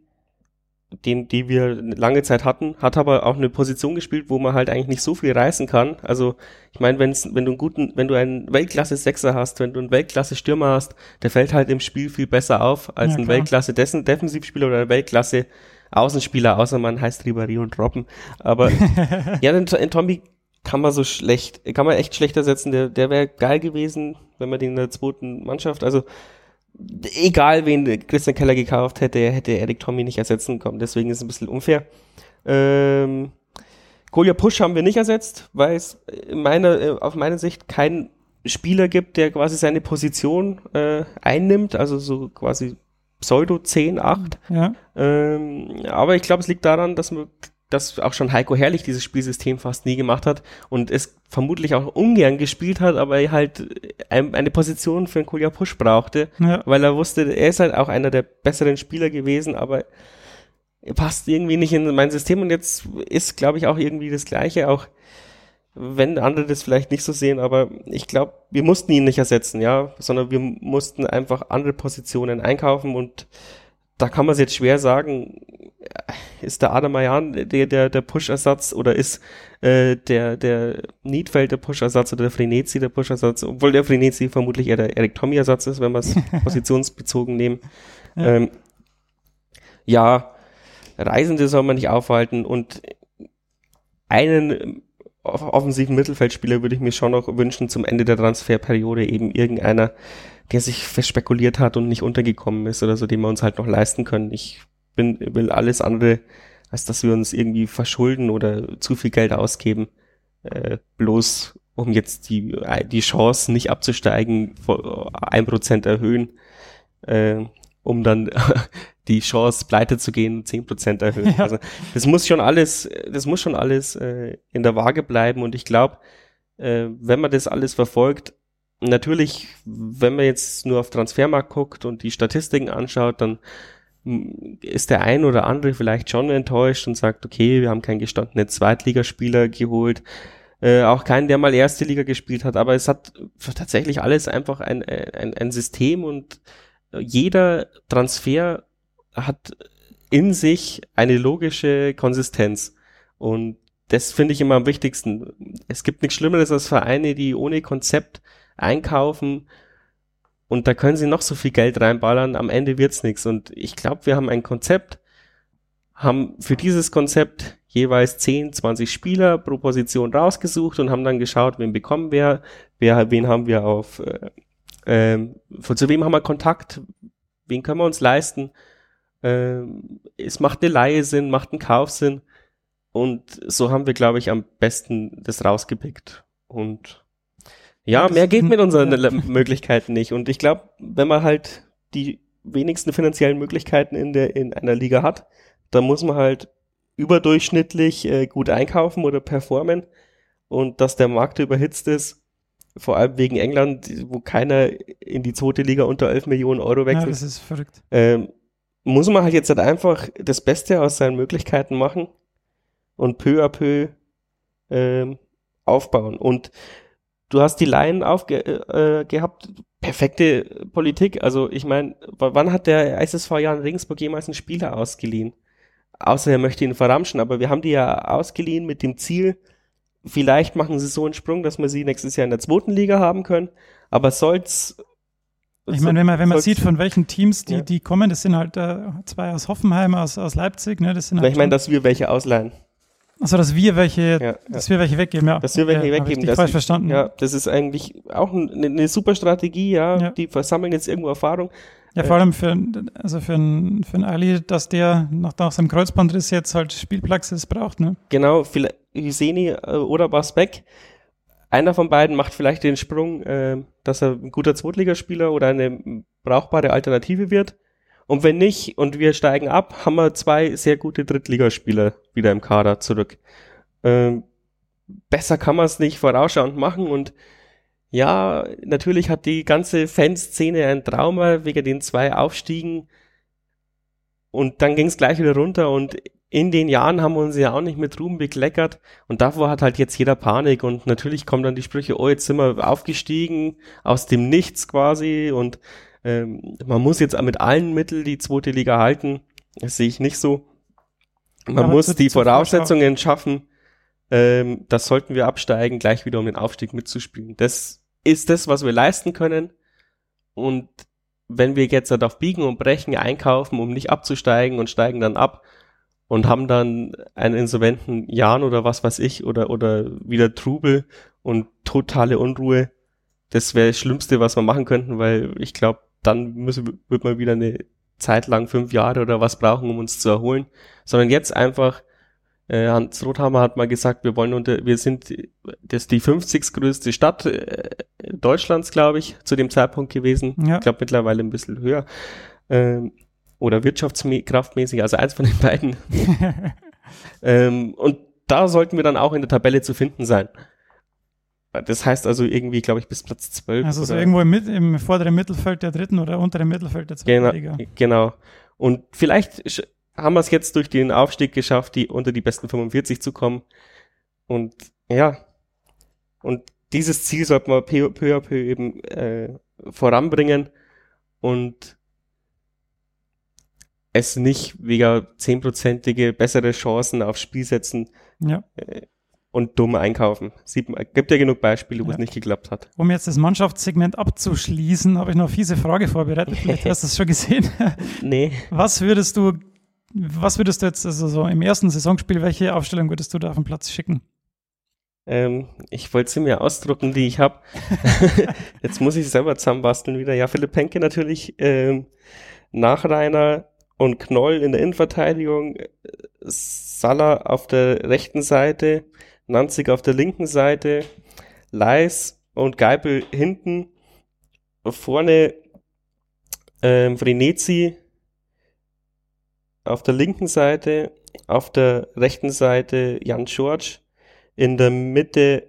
den die wir lange Zeit hatten. Hat aber auch eine Position gespielt, wo man halt eigentlich nicht so viel reißen kann. Also ich meine, wenn's, wenn du einen guten, wenn du einen Weltklasse Sechser hast, wenn du einen Weltklasse Stürmer hast, der fällt halt im Spiel viel besser auf als ja, ein Weltklasse Defensivspieler oder ein Weltklasse Außenspieler, außer man heißt Ribéry und Robben. Aber ja, den, den Tommy kann man so schlecht, kann man echt schlecht ersetzen. Der, der wäre geil gewesen, wenn man den in der zweiten Mannschaft, also egal wen Christian Keller gekauft hätte, hätte Eric Tommy nicht ersetzen können. Deswegen ist es ein bisschen unfair. Ähm, Golia Push haben wir nicht ersetzt, weil es in meiner, äh, auf meiner Sicht keinen Spieler gibt, der quasi seine Position äh, einnimmt, also so quasi Pseudo 10, 8. Ja. Ähm, aber ich glaube, es liegt daran, dass man dass auch schon Heiko Herrlich dieses Spielsystem fast nie gemacht hat und es vermutlich auch ungern gespielt hat, aber er halt eine Position für einen Kolja Push brauchte, ja. weil er wusste, er ist halt auch einer der besseren Spieler gewesen, aber er passt irgendwie nicht in mein System und jetzt ist, glaube ich, auch irgendwie das Gleiche, auch wenn andere das vielleicht nicht so sehen, aber ich glaube, wir mussten ihn nicht ersetzen, ja, sondern wir mussten einfach andere Positionen einkaufen und da kann man es jetzt schwer sagen, ist der Adam Ayan der, der, der Push-Ersatz oder ist äh, der, der Niedfeld der Push-Ersatz oder der Frenetzi der Push-Ersatz, obwohl der Frenetzi vermutlich eher der Eric Tommy-Ersatz ist, wenn wir es positionsbezogen nehmen. Ja. Ähm, ja, Reisende soll man nicht aufhalten und einen offensiven Mittelfeldspieler würde ich mir schon noch wünschen zum Ende der Transferperiode eben irgendeiner, der sich verspekuliert hat und nicht untergekommen ist oder so, den wir uns halt noch leisten können. Ich bin, will alles andere, als dass wir uns irgendwie verschulden oder zu viel Geld ausgeben, äh, bloß um jetzt die, die Chance nicht abzusteigen, ein Prozent erhöhen, äh, um dann die Chance pleite zu gehen zehn Prozent erhöhen. Ja. Also das muss schon alles, das muss schon alles äh, in der Waage bleiben und ich glaube, äh, wenn man das alles verfolgt, natürlich, wenn man jetzt nur auf Transfermarkt guckt und die Statistiken anschaut, dann ist der ein oder andere vielleicht schon enttäuscht und sagt, okay, wir haben keinen gestandenen Zweitligaspieler geholt. Äh, auch keinen, der mal erste Liga gespielt hat, aber es hat tatsächlich alles einfach ein, ein, ein System und jeder Transfer hat in sich eine logische Konsistenz. Und das finde ich immer am wichtigsten. Es gibt nichts Schlimmeres als Vereine, die ohne Konzept einkaufen und da können sie noch so viel Geld reinballern, am Ende wird's nichts. Und ich glaube, wir haben ein Konzept, haben für dieses Konzept jeweils 10, 20 Spieler pro Position rausgesucht und haben dann geschaut, wen bekommen wir, wer, wen haben wir auf, äh, äh, zu wem haben wir Kontakt, wen können wir uns leisten. Äh, es macht eine Leihe Sinn, macht ein Kauf Sinn. Und so haben wir, glaube ich, am besten das rausgepickt. Und ja, mehr geht mit unseren. Möglichkeiten nicht. Und ich glaube, wenn man halt die wenigsten finanziellen Möglichkeiten in der in einer Liga hat, dann muss man halt überdurchschnittlich äh, gut einkaufen oder performen. Und dass der Markt überhitzt ist, vor allem wegen England, wo keiner in die zweite Liga unter 11 Millionen Euro wechselt. Ja, das ist verrückt. Ähm, muss man halt jetzt halt einfach das Beste aus seinen Möglichkeiten machen und peu à peu ähm, aufbauen. Und du hast die Laien aufge äh, gehabt, perfekte Politik. Also ich meine, wann hat der SSV Jan Regensburg jemals einen Spieler ausgeliehen? Außer er möchte ihn verramschen, aber wir haben die ja ausgeliehen mit dem Ziel, vielleicht machen sie so einen Sprung, dass wir sie nächstes Jahr in der zweiten Liga haben können. Aber soll's ich meine, wenn man, wenn man sieht, von welchen Teams die, ja. die kommen, das sind halt äh, zwei aus Hoffenheim, aus, aus Leipzig, ne? Das sind halt ich meine, dass wir welche ausleihen. Also dass wir welche, ja, dass wir welche weggeben, ja. Dass wir welche okay, weggeben. Das falsch verstanden. Ja, das ist eigentlich auch eine, eine super Strategie, ja. ja. Die versammeln jetzt irgendwo Erfahrung. Ja, vor allem für, also für einen für Ali, dass der nach, nach seinem Kreuzbandriss jetzt halt Spielpraxis braucht, ne? Genau, vielleicht Hüseni äh, oder Basbeck. Einer von beiden macht vielleicht den Sprung, äh, dass er ein guter Zweitligaspieler oder eine brauchbare Alternative wird. Und wenn nicht und wir steigen ab, haben wir zwei sehr gute Drittligaspieler wieder im Kader zurück. Ähm, besser kann man es nicht vorausschauend machen und ja, natürlich hat die ganze Fanszene ein Trauma wegen den zwei Aufstiegen und dann ging es gleich wieder runter und in den Jahren haben wir uns ja auch nicht mit Ruhm bekleckert und davor hat halt jetzt jeder Panik und natürlich kommen dann die Sprüche, oh, jetzt sind wir aufgestiegen aus dem Nichts quasi und ähm, man muss jetzt mit allen Mitteln die zweite Liga halten. Das sehe ich nicht so. Man ja, muss die Voraussetzungen schaffen. Ähm, das sollten wir absteigen, gleich wieder um den Aufstieg mitzuspielen. Das ist das, was wir leisten können. Und wenn wir jetzt halt auf Biegen und Brechen einkaufen, um nicht abzusteigen und steigen dann ab und haben dann einen insolventen Jan oder was weiß ich oder, oder wieder Trubel und totale Unruhe, das wäre das Schlimmste, was wir machen könnten, weil ich glaube, dann müssen, wird man wieder eine Zeit lang fünf Jahre oder was brauchen, um uns zu erholen, sondern jetzt einfach, äh, Hans Rothammer hat mal gesagt, wir wollen unter, wir sind das ist die 50. größte Stadt äh, Deutschlands, glaube ich, zu dem Zeitpunkt gewesen. Ja. Ich glaube mittlerweile ein bisschen höher. Ähm, oder wirtschaftskraftmäßig, also eins von den beiden. ähm, und da sollten wir dann auch in der Tabelle zu finden sein. Das heißt also irgendwie, glaube ich, bis Platz 12. Also so irgendwo im, im, vorderen Mittelfeld der dritten oder unteren Mittelfeld der zweiten genau, Liga. Genau. Und vielleicht haben wir es jetzt durch den Aufstieg geschafft, die unter die besten 45 zu kommen. Und ja, und dieses Ziel sollte man peu, peu à peu eben äh, voranbringen und es nicht wegen zehnprozentige bessere Chancen aufs Spiel setzen. Ja. Äh, und dumm einkaufen. Sieht, gibt ja genug Beispiele, wo ja. es nicht geklappt hat. Um jetzt das Mannschaftssegment abzuschließen, habe ich noch eine fiese Frage vorbereitet. Vielleicht hast du es schon gesehen. nee. Was würdest du, was würdest du jetzt, also so im ersten Saisonspiel, welche Aufstellung würdest du da auf den Platz schicken? Ähm, ich wollte sie mir ausdrucken, die ich habe. jetzt muss ich selber zusammenbasteln wieder. Ja, Philipp Penke natürlich, ähm, Nachreiner und Knoll in der Innenverteidigung, Salah auf der rechten Seite, Nanzig auf der linken Seite, Leis und Geipel hinten, vorne ähm, Vrinezi auf der linken Seite, auf der rechten Seite Jan George, in der Mitte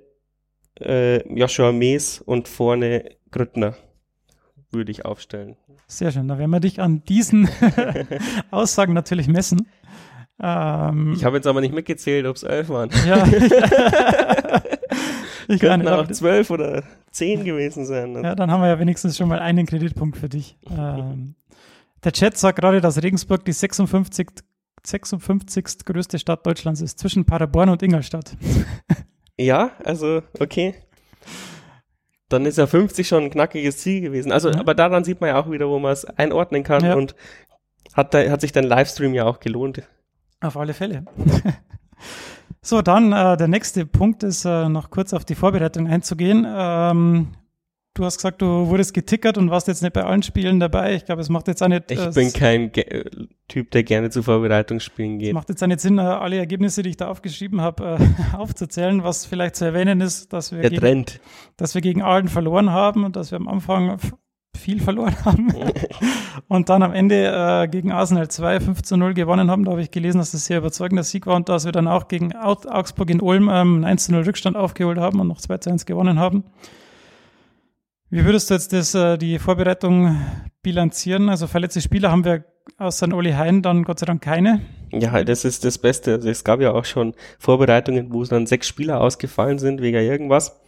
äh, Joshua Mees und vorne Grüttner würde ich aufstellen. Sehr schön, da werden wir dich an diesen Aussagen natürlich messen. Ähm, ich habe jetzt aber nicht mitgezählt, ob es elf waren. Ja. ich könnten auch zwölf oder zehn gewesen sein. Ne? Ja, dann haben wir ja wenigstens schon mal einen Kreditpunkt für dich. ähm, der Chat sagt gerade, dass Regensburg die 56, 56. größte Stadt Deutschlands ist, zwischen Paderborn und Ingolstadt. ja, also, okay. Dann ist ja 50 schon ein knackiges Ziel gewesen. Also, ja. aber daran sieht man ja auch wieder, wo man es einordnen kann ja. und hat, da, hat sich dein Livestream ja auch gelohnt. Auf alle Fälle. so, dann äh, der nächste Punkt ist, äh, noch kurz auf die Vorbereitung einzugehen. Ähm, du hast gesagt, du wurdest getickert und warst jetzt nicht bei allen Spielen dabei. Ich glaube, es macht jetzt auch nicht. Ich äh, bin kein Ge äh, Typ, der gerne zu Vorbereitungsspielen geht. Es macht jetzt auch nicht Sinn, äh, alle Ergebnisse, die ich da aufgeschrieben habe, äh, aufzuzählen. Was vielleicht zu erwähnen ist, dass wir, gegen, dass wir gegen Aalen verloren haben und dass wir am Anfang viel verloren haben und dann am Ende äh, gegen Arsenal 2 5 zu 0 gewonnen haben. Da habe ich gelesen, dass das sehr überzeugender Sieg war und dass wir dann auch gegen Augsburg in Ulm ähm, 1 zu 0 Rückstand aufgeholt haben und noch 2 zu 1 gewonnen haben. Wie würdest du jetzt das, äh, die Vorbereitung bilanzieren? Also verletzte Spieler haben wir außer Oli Hein dann Gott sei Dank keine. Ja, das ist das Beste. Also es gab ja auch schon Vorbereitungen, wo dann sechs Spieler ausgefallen sind wegen irgendwas.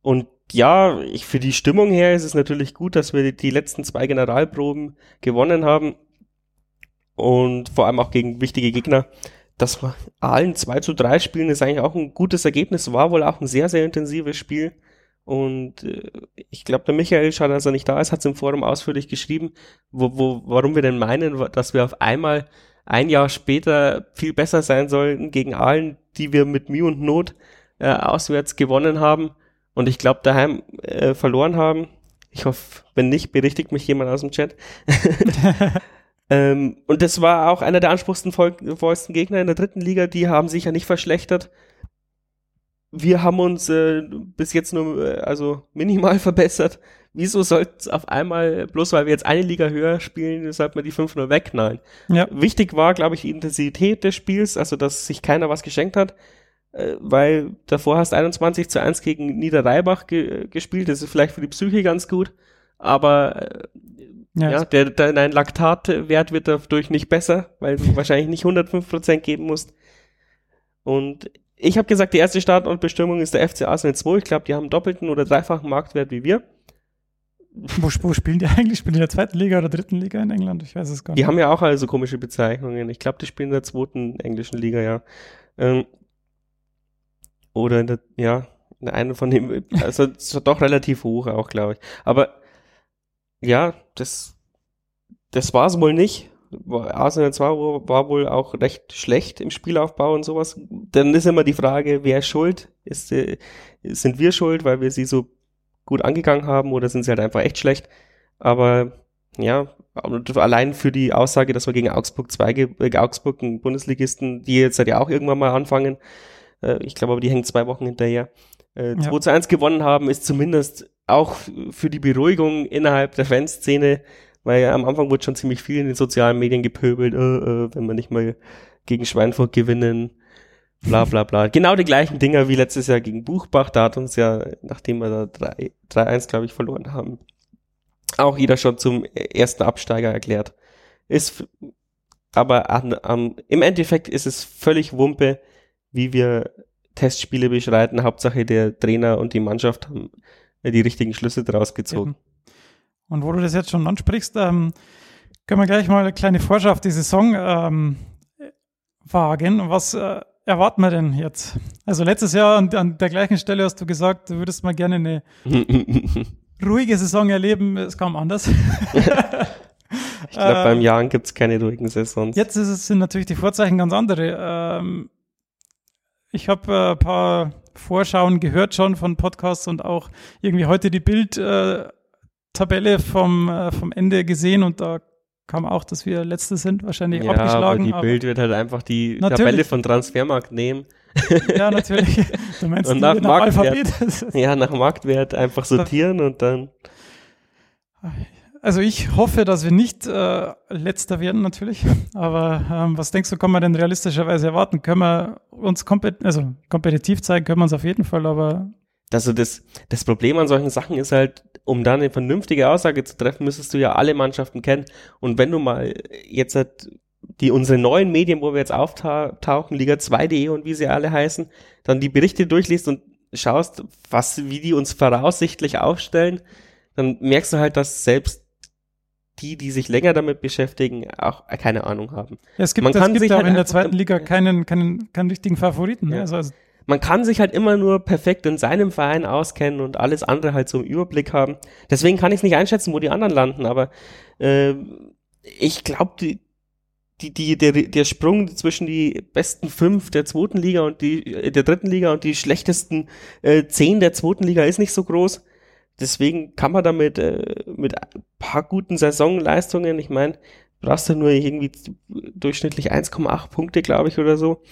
Und ja, ich, für die Stimmung her ist es natürlich gut, dass wir die, die letzten zwei Generalproben gewonnen haben. Und vor allem auch gegen wichtige Gegner. Dass wir allen 2 zu 3 spielen, ist eigentlich auch ein gutes Ergebnis. War wohl auch ein sehr, sehr intensives Spiel. Und äh, ich glaube, der Michael, schade, dass er nicht da ist, hat es im Forum ausführlich geschrieben, wo, wo, warum wir denn meinen, dass wir auf einmal ein Jahr später viel besser sein sollten gegen allen, die wir mit Mühe und Not äh, auswärts gewonnen haben und ich glaube daheim äh, verloren haben. Ich hoffe, wenn nicht, berichtigt mich jemand aus dem Chat. ähm, und das war auch einer der anspruchsvollsten Gegner in der dritten Liga, die haben sich ja nicht verschlechtert wir haben uns äh, bis jetzt nur äh, also minimal verbessert. Wieso sollte es auf einmal, bloß weil wir jetzt eine Liga höher spielen, sollte man die 5-0 wegknallen? Ja. Wichtig war, glaube ich, die Intensität des Spiels, also dass sich keiner was geschenkt hat, äh, weil davor hast 21 zu 1 gegen Niederreibach ge gespielt, das ist vielleicht für die Psyche ganz gut, aber äh, ja, ja der, der, dein Laktatwert wird dadurch nicht besser, weil du wahrscheinlich nicht 105% geben musst. Und ich habe gesagt, die erste Start- und Bestimmung ist der FC Arsenal 2. Ich glaube, die haben doppelten oder dreifachen Marktwert wie wir. Wo, wo, spielen die eigentlich? Spielen die in der zweiten Liga oder dritten Liga in England? Ich weiß es gar nicht. Die haben ja auch also komische Bezeichnungen. Ich glaube, die spielen in der zweiten englischen Liga, ja. Ähm, oder in der, ja, in einer von dem, also doch relativ hoch auch, glaube ich. Aber ja, das, das war es wohl nicht. Arsenal 2 war wohl auch recht schlecht im Spielaufbau und sowas. Dann ist immer die Frage, wer schuld? Ist, äh, sind wir schuld, weil wir sie so gut angegangen haben oder sind sie halt einfach echt schlecht? Aber ja, allein für die Aussage, dass wir gegen Augsburg 2, äh, Augsburg, einen Bundesligisten, die jetzt halt ja auch irgendwann mal anfangen, äh, ich glaube aber, die hängen zwei Wochen hinterher, äh, 2 ja. zu 1 gewonnen haben, ist zumindest auch für die Beruhigung innerhalb der Fanszene weil am Anfang wurde schon ziemlich viel in den sozialen Medien gepöbelt, äh, äh, wenn wir nicht mal gegen Schweinfurt gewinnen, bla bla bla. Genau die gleichen Dinger wie letztes Jahr gegen Buchbach, da hat uns ja, nachdem wir da 3-1, glaube ich, verloren haben, auch jeder schon zum ersten Absteiger erklärt. Ist, aber an, an, im Endeffekt ist es völlig Wumpe, wie wir Testspiele beschreiten. Hauptsache der Trainer und die Mannschaft haben die richtigen Schlüsse daraus gezogen. Eben. Und wo du das jetzt schon ansprichst, ähm, können wir gleich mal eine kleine Vorschau auf die Saison ähm, wagen. Was äh, erwarten wir denn jetzt? Also letztes Jahr an, an, der gleichen Stelle hast du gesagt, du würdest mal gerne eine ruhige Saison erleben. Es kam anders. ich glaube, beim ähm, Jahren gibt es keine ruhigen Saisons. Jetzt es, sind natürlich die Vorzeichen ganz andere. Ähm, ich habe äh, ein paar Vorschauen gehört schon von Podcasts und auch irgendwie heute die Bild äh, Tabelle vom, äh, vom Ende gesehen und da kam auch, dass wir Letzte sind, wahrscheinlich ja, abgeschlagen. Aber die aber Bild wird halt einfach die natürlich. Tabelle von Transfermarkt nehmen. Ja, natürlich. Du meinst und nach, nach Alphabet? ja, nach Marktwert einfach sortieren und dann. Also ich hoffe, dass wir nicht äh, letzter werden natürlich. Aber ähm, was denkst du, kann man denn realistischerweise erwarten? Können wir uns kompet also kompetitiv zeigen, können wir uns auf jeden Fall, aber also das, das Problem an solchen Sachen ist halt, um da eine vernünftige Aussage zu treffen, müsstest du ja alle Mannschaften kennen. Und wenn du mal jetzt halt die unsere neuen Medien, wo wir jetzt auftauchen, Liga 2.de und wie sie alle heißen, dann die Berichte durchliest und schaust, was, wie die uns voraussichtlich aufstellen, dann merkst du halt, dass selbst die, die sich länger damit beschäftigen, auch keine Ahnung haben. Ja, es gibt, man kann gibt sich auch halt in der zweiten Liga keinen, keinen, keinen richtigen Favoriten. Ne? Ja. Also, also, man kann sich halt immer nur perfekt in seinem Verein auskennen und alles andere halt so im Überblick haben. Deswegen kann ich es nicht einschätzen, wo die anderen landen, aber äh, ich glaube, die, die, die, der, der Sprung zwischen die besten fünf der zweiten Liga und die äh, der dritten Liga und die schlechtesten äh, zehn der zweiten Liga ist nicht so groß. Deswegen kann man damit äh, mit ein paar guten Saisonleistungen, ich meine, brauchst du nur irgendwie durchschnittlich 1,8 Punkte, glaube ich, oder so,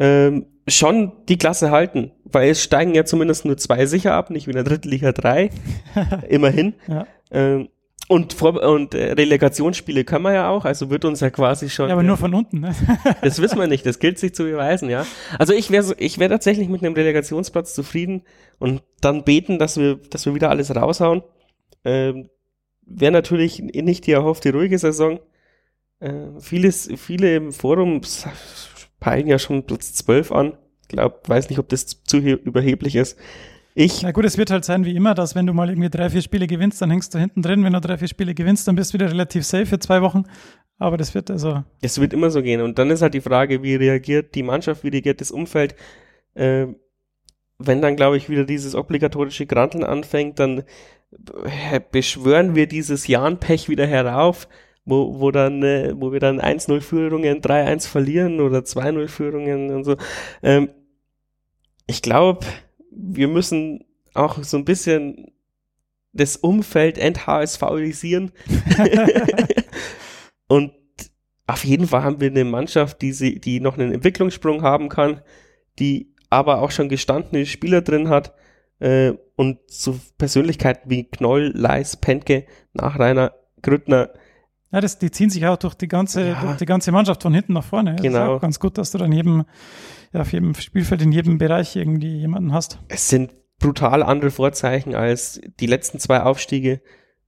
ähm, schon die Klasse halten, weil es steigen ja zumindest nur zwei sicher ab, nicht wie in der dritten Liga drei, immerhin. ja. Ähm, und, Vor und äh, Relegationsspiele können wir ja auch, also wird uns ja quasi schon. ja, aber nur von unten. Ne? Das wissen wir nicht, das gilt sich zu beweisen, ja. Also ich wäre so, ich wäre tatsächlich mit einem Relegationsplatz zufrieden und dann beten, dass wir, dass wir wieder alles raushauen. Ähm, wäre natürlich nicht die erhoffte ruhige Saison. Äh, vieles, viele im Forum peilen ja schon Platz 12 an. Glaub, weiß nicht, ob das zu he- überheblich ist. Ich, Na gut, es wird halt sein wie immer, dass wenn du mal irgendwie drei, vier Spiele gewinnst, dann hängst du hinten drin. Wenn du drei, vier Spiele gewinnst, dann bist du wieder relativ safe für zwei Wochen. Aber das wird also, Es wird immer so gehen. Und dann ist halt die Frage, wie reagiert die Mannschaft, wie reagiert das Umfeld. Äh, wenn dann, glaube ich, wieder dieses obligatorische Granteln anfängt, dann äh, beschwören wir dieses Jahrenpech wieder herauf, wo, wo dann, äh, wo wir dann 1-0 Führungen, 3-1 verlieren oder 2-0 Führungen und so. Ähm, ich glaube, wir müssen auch so ein bisschen das Umfeld NHSVisieren. Und auf jeden Fall haben wir eine Mannschaft, die, sie, die noch einen Entwicklungssprung haben kann, die aber auch schon gestandene Spieler drin hat äh, und so Persönlichkeiten wie Knoll, Leis, Penke, Nachreiner, Grüttner, ja, das, die ziehen sich auch durch die ganze, Ja. durch die ganze Mannschaft von hinten nach vorne. Das ist Genau. auch ganz gut, dass du dann jedem, ja, auf jedem Spielfeld in jedem Bereich irgendwie jemanden hast. es sind brutal andere Vorzeichen als die letzten zwei Aufstiege.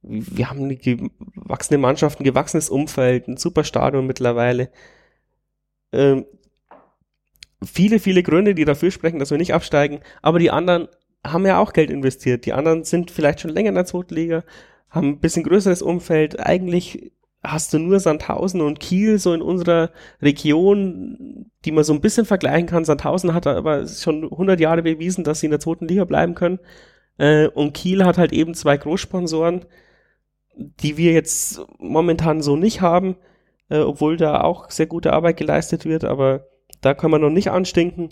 Wir haben eine gewachsene Mannschaft, ein gewachsenes Umfeld, ein super Stadion mittlerweile. Ähm, viele, viele Gründe, die dafür sprechen, dass wir nicht absteigen, aber die anderen haben ja auch Geld investiert. Die anderen sind vielleicht schon länger in der zweiten Liga, haben ein bisschen größeres Umfeld. Eigentlich hast du nur Sandhausen und Kiel so in unserer Region, die man so ein bisschen vergleichen kann. Sandhausen hat aber schon 100 Jahre bewiesen, dass sie in der zweiten Liga bleiben können. Äh, und Kiel hat halt eben zwei Großsponsoren, die wir jetzt momentan so nicht haben, äh, obwohl da auch sehr gute Arbeit geleistet wird, aber da kann man noch nicht anstinken.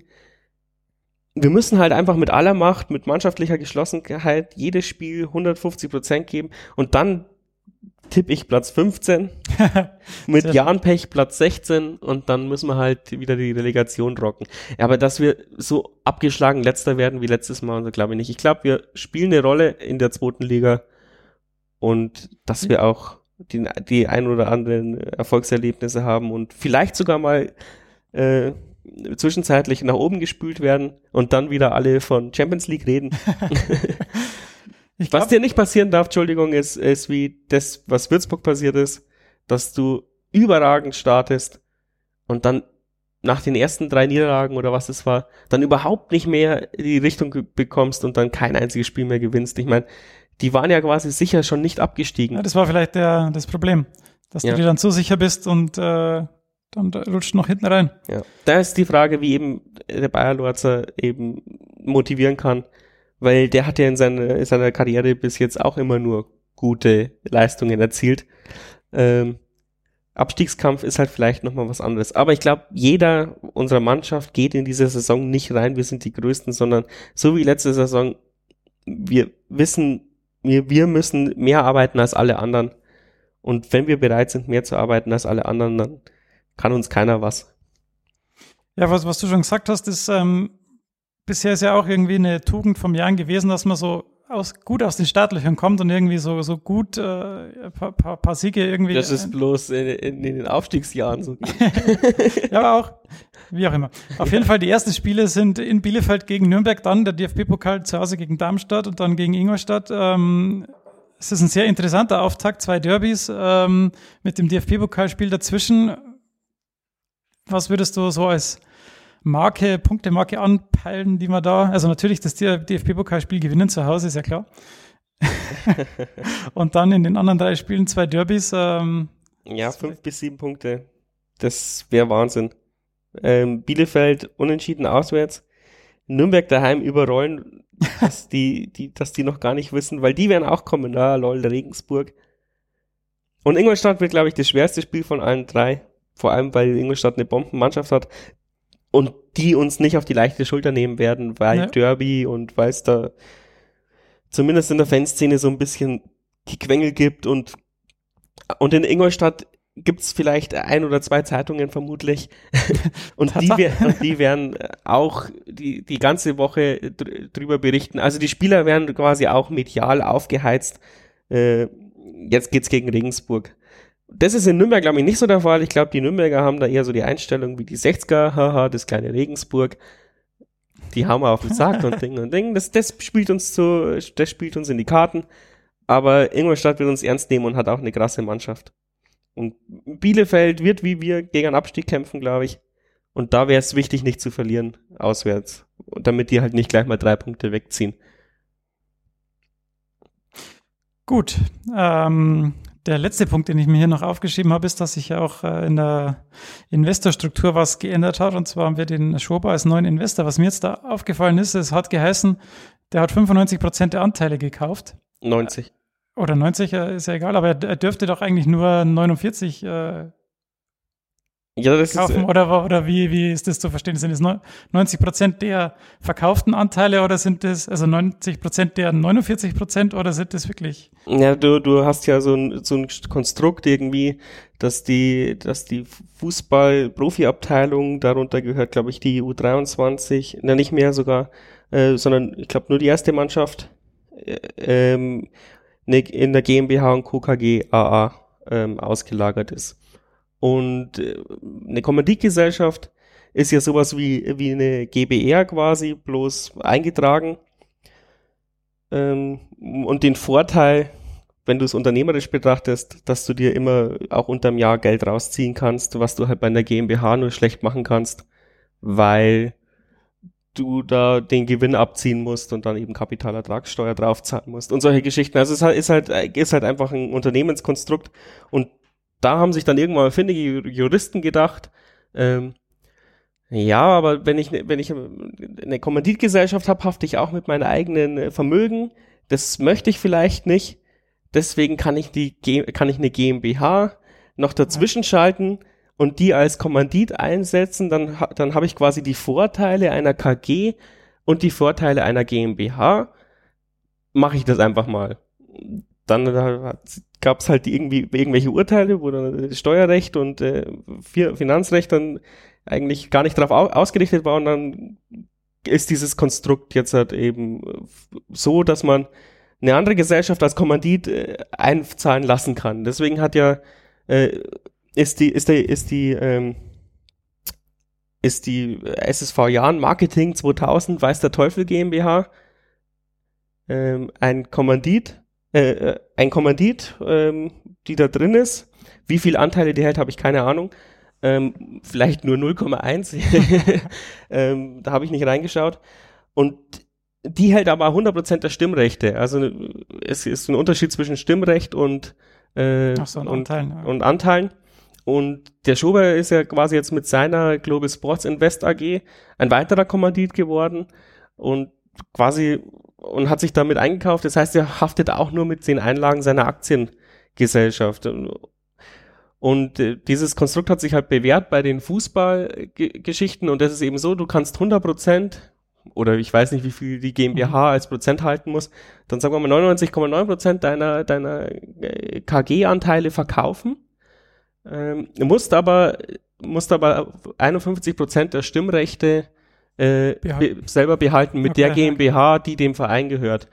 Wir müssen halt einfach mit aller Macht, mit mannschaftlicher Geschlossenheit jedes Spiel 150 Prozent geben und dann tippe ich Platz 15 mit Jan Pech Platz 16 und dann müssen wir halt wieder die Relegation rocken. Ja, aber dass wir so abgeschlagen letzter werden wie letztes Mal, so glaube ich nicht. Ich glaube, wir spielen eine Rolle in der zweiten Liga und dass wir auch die, die ein oder anderen Erfolgserlebnisse haben und vielleicht sogar mal äh, zwischenzeitlich nach oben gespült werden und dann wieder alle von Champions League reden. Was dir nicht passieren darf, Entschuldigung, ist, ist wie das, was Würzburg passiert ist, dass du überragend startest und dann nach den ersten drei Niederlagen oder was es war, dann überhaupt nicht mehr die Richtung bekommst und dann kein einziges Spiel mehr gewinnst. Ich meine, die waren ja quasi sicher schon nicht abgestiegen. ja, das war vielleicht der, das Problem, dass Ja. du dir dann so sicher bist und äh, dann rutscht noch hinten rein. Ja. Da ist die Frage, wie eben der Bayer Lorzer eben motivieren kann, weil der hat ja in seiner, in seiner Karriere bis jetzt auch immer nur gute Leistungen erzielt. Ähm, Abstiegskampf ist halt vielleicht nochmal was anderes. Aber ich glaube, jeder unserer Mannschaft geht in diese Saison nicht rein, wir sind die Größten, sondern so wie letzte Saison, wir wissen, wir, wir müssen mehr arbeiten als alle anderen. Und wenn wir bereit sind, mehr zu arbeiten als alle anderen, dann kann uns keiner was. Ja, was, was du schon gesagt hast, ist, ähm, bisher ist ja auch irgendwie eine Tugend vom Jan gewesen, dass man so aus, gut aus den Startlöchern kommt und irgendwie so, so gut äh, ein paar, paar, paar Siege irgendwie. Das ist bloß in, in, in den Aufstiegsjahren so. ja, aber auch, wie auch immer. Auf jeden Fall, die ersten Spiele sind in Bielefeld gegen Nürnberg, dann der DFB-Pokal zu Hause gegen Darmstadt und dann gegen Ingolstadt. Ähm, es ist ein sehr interessanter Auftakt, zwei Derbys ähm, mit dem DFB-Pokalspiel dazwischen. Was würdest du so als Marke, Punktemarke anpeilen, die man da, also natürlich das DFB-Pokalspiel gewinnen zu Hause, ist ja klar. und dann in den anderen drei Spielen zwei Derbys. Ähm, ja, fünf bis sieben Punkte. Das wäre Wahnsinn. Ähm, Bielefeld unentschieden auswärts. Nürnberg daheim überrollen, dass die, die, dass die noch gar nicht wissen, weil die werden auch kommen, da, lol, Regensburg. Und Ingolstadt wird, glaube ich, das schwerste Spiel von allen drei. Vor allem, weil Ingolstadt eine Bombenmannschaft hat und die uns nicht auf die leichte Schulter nehmen werden, weil ja. Derby und weil es da zumindest in der Fanszene so ein bisschen die Quengel gibt und und in Ingolstadt gibt's vielleicht ein oder zwei Zeitungen vermutlich und die, und die werden auch die, die ganze Woche drüber berichten. Also die Spieler werden quasi auch medial aufgeheizt. Äh, jetzt geht's gegen Regensburg. Das ist in Nürnberg, glaube ich, nicht so der Fall. Ich glaube, die Nürnberger haben da eher so die Einstellung wie die 60er, haha, das kleine Regensburg. Die haben wir auf den Sack und Ding und Ding. Das, das spielt uns so, das spielt uns in die Karten. Aber Ingolstadt wird uns ernst nehmen und hat auch eine krasse Mannschaft. Und Bielefeld wird wie wir gegen einen Abstieg kämpfen, glaube ich. Und da wäre es wichtig, nicht zu verlieren, auswärts. damit die halt nicht gleich mal drei Punkte wegziehen. Gut. Ähm, der letzte Punkt, den ich mir hier noch aufgeschrieben habe, ist, dass sich ja auch äh, in der Investorstruktur was geändert hat. Und zwar haben wir den Schober als neuen Investor. Was mir jetzt da aufgefallen ist, es hat geheißen, der hat 95 Prozent der Anteile gekauft. 90. Oder 90, äh, ist ja egal, aber er dürfte doch eigentlich nur 49 äh, ja, das kaufen. Ist, äh, oder, oder wie, wie ist das zu verstehen? Sind es 90 Prozent der verkauften Anteile oder sind es, also 90 Prozent der 49 Prozent oder sind das wirklich? Ja, du, du hast ja so ein, so ein Konstrukt irgendwie, dass die, dass die Fußball-Profi-Abteilung, darunter gehört, glaube ich, die U23, na nicht mehr sogar, äh, sondern ich glaube nur die erste Mannschaft, äh, ähm, ne, in der GmbH und KKG AA ähm, ausgelagert ist. Und äh, eine Kommanditgesellschaft ist ja sowas wie, wie eine GBR quasi, bloß eingetragen. Ähm, und den Vorteil, wenn du es unternehmerisch betrachtest, dass du dir immer auch unterm Jahr Geld rausziehen kannst, was du halt bei einer GmbH nur schlecht machen kannst, weil du da den Gewinn abziehen musst und dann eben Kapitalertragssteuer draufzahlen musst und solche Geschichten. Also es ist halt, ist halt einfach ein Unternehmenskonstrukt und da haben sich dann irgendwann findige Juristen gedacht, ähm, ja, aber wenn ich, wenn ich eine Kommanditgesellschaft habe, hafte ich auch mit meinem eigenen äh, Vermögen. Das möchte ich vielleicht nicht. Deswegen kann ich die, kann ich eine GmbH noch dazwischen schalten und die als Kommandit einsetzen. Dann, dann habe ich quasi die Vorteile einer KG und die Vorteile einer GmbH. Mache ich das einfach mal. Dann gab es halt irgendwie irgendwelche Urteile, wo dann Steuerrecht und äh, Finanzrecht dann eigentlich gar nicht darauf ausgerichtet war und dann ist dieses Konstrukt jetzt halt eben so, dass man eine andere Gesellschaft als Kommandit äh, einzahlen lassen kann. Deswegen hat ja äh, ist die ist der ist die ähm, ist die SSV Jahren Marketing 2000 weiß der Teufel GmbH ähm, ein Kommandit äh, äh, ein Kommandit, ähm, die da drin ist. Wie viel Anteile die hält, habe ich keine Ahnung. Ähm, vielleicht nur 0,1. ähm, da habe ich nicht reingeschaut. Und die hält aber 100% der Stimmrechte. Also es ist ein Unterschied zwischen Stimmrecht und, äh, so, und, Anteilen, ja. und Anteilen. Und der Schober ist ja quasi jetzt mit seiner Global Sports Invest AG ein weiterer Kommandit geworden und quasi und hat sich damit eingekauft. Das heißt, er haftet auch nur mit den Einlagen seiner Aktiengesellschaft. Und äh, dieses Konstrukt hat sich halt bewährt bei den Fußballgeschichten und das ist eben so, du kannst 100 Prozent oder ich weiß nicht, wie viel die GmbH mhm. als Prozent halten muss, dann sagen wir mal 99,9 Prozent deiner, deiner äh, KG-Anteile verkaufen, ähm, musst aber, musst aber 51 Prozent der Stimmrechte äh, be selber behalten mit okay. der GmbH, die dem Verein gehört.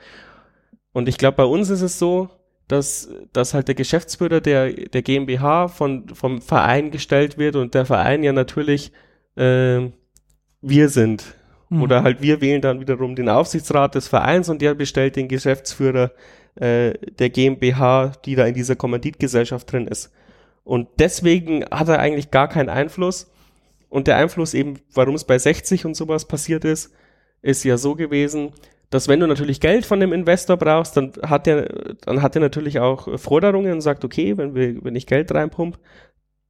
Und ich glaube, bei uns ist es so, dass, dass halt der Geschäftsführer der, der GmbH von, vom Verein gestellt wird und der Verein ja natürlich äh, wir sind. Mhm. Oder halt wir wählen dann wiederum den Aufsichtsrat des Vereins und der bestellt den Geschäftsführer äh, der GmbH, die da in dieser Kommanditgesellschaft drin ist. Und deswegen hat er eigentlich gar keinen Einfluss und der Einfluss eben, warum es bei 60 und sowas passiert ist, ist ja so gewesen, dass wenn du natürlich Geld von dem Investor brauchst, dann hat er, dann hat er natürlich auch Forderungen und sagt, okay, wenn wir, wenn ich Geld reinpump,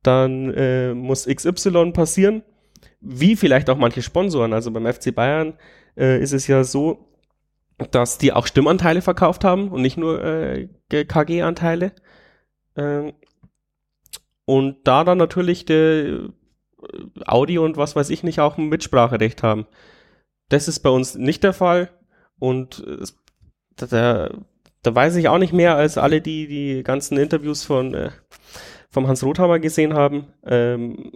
dann äh, muss XY passieren, wie vielleicht auch manche Sponsoren. Also beim FC Bayern äh, ist es ja so, dass die auch Stimmanteile verkauft haben und nicht nur äh, KG-Anteile. Ähm, und da dann natürlich der Audi und was weiß ich nicht auch ein Mitspracherecht haben. Das ist bei uns nicht der Fall und da, da weiß ich auch nicht mehr als alle, die die ganzen Interviews von äh, vom Hans Rothammer gesehen haben. Ähm,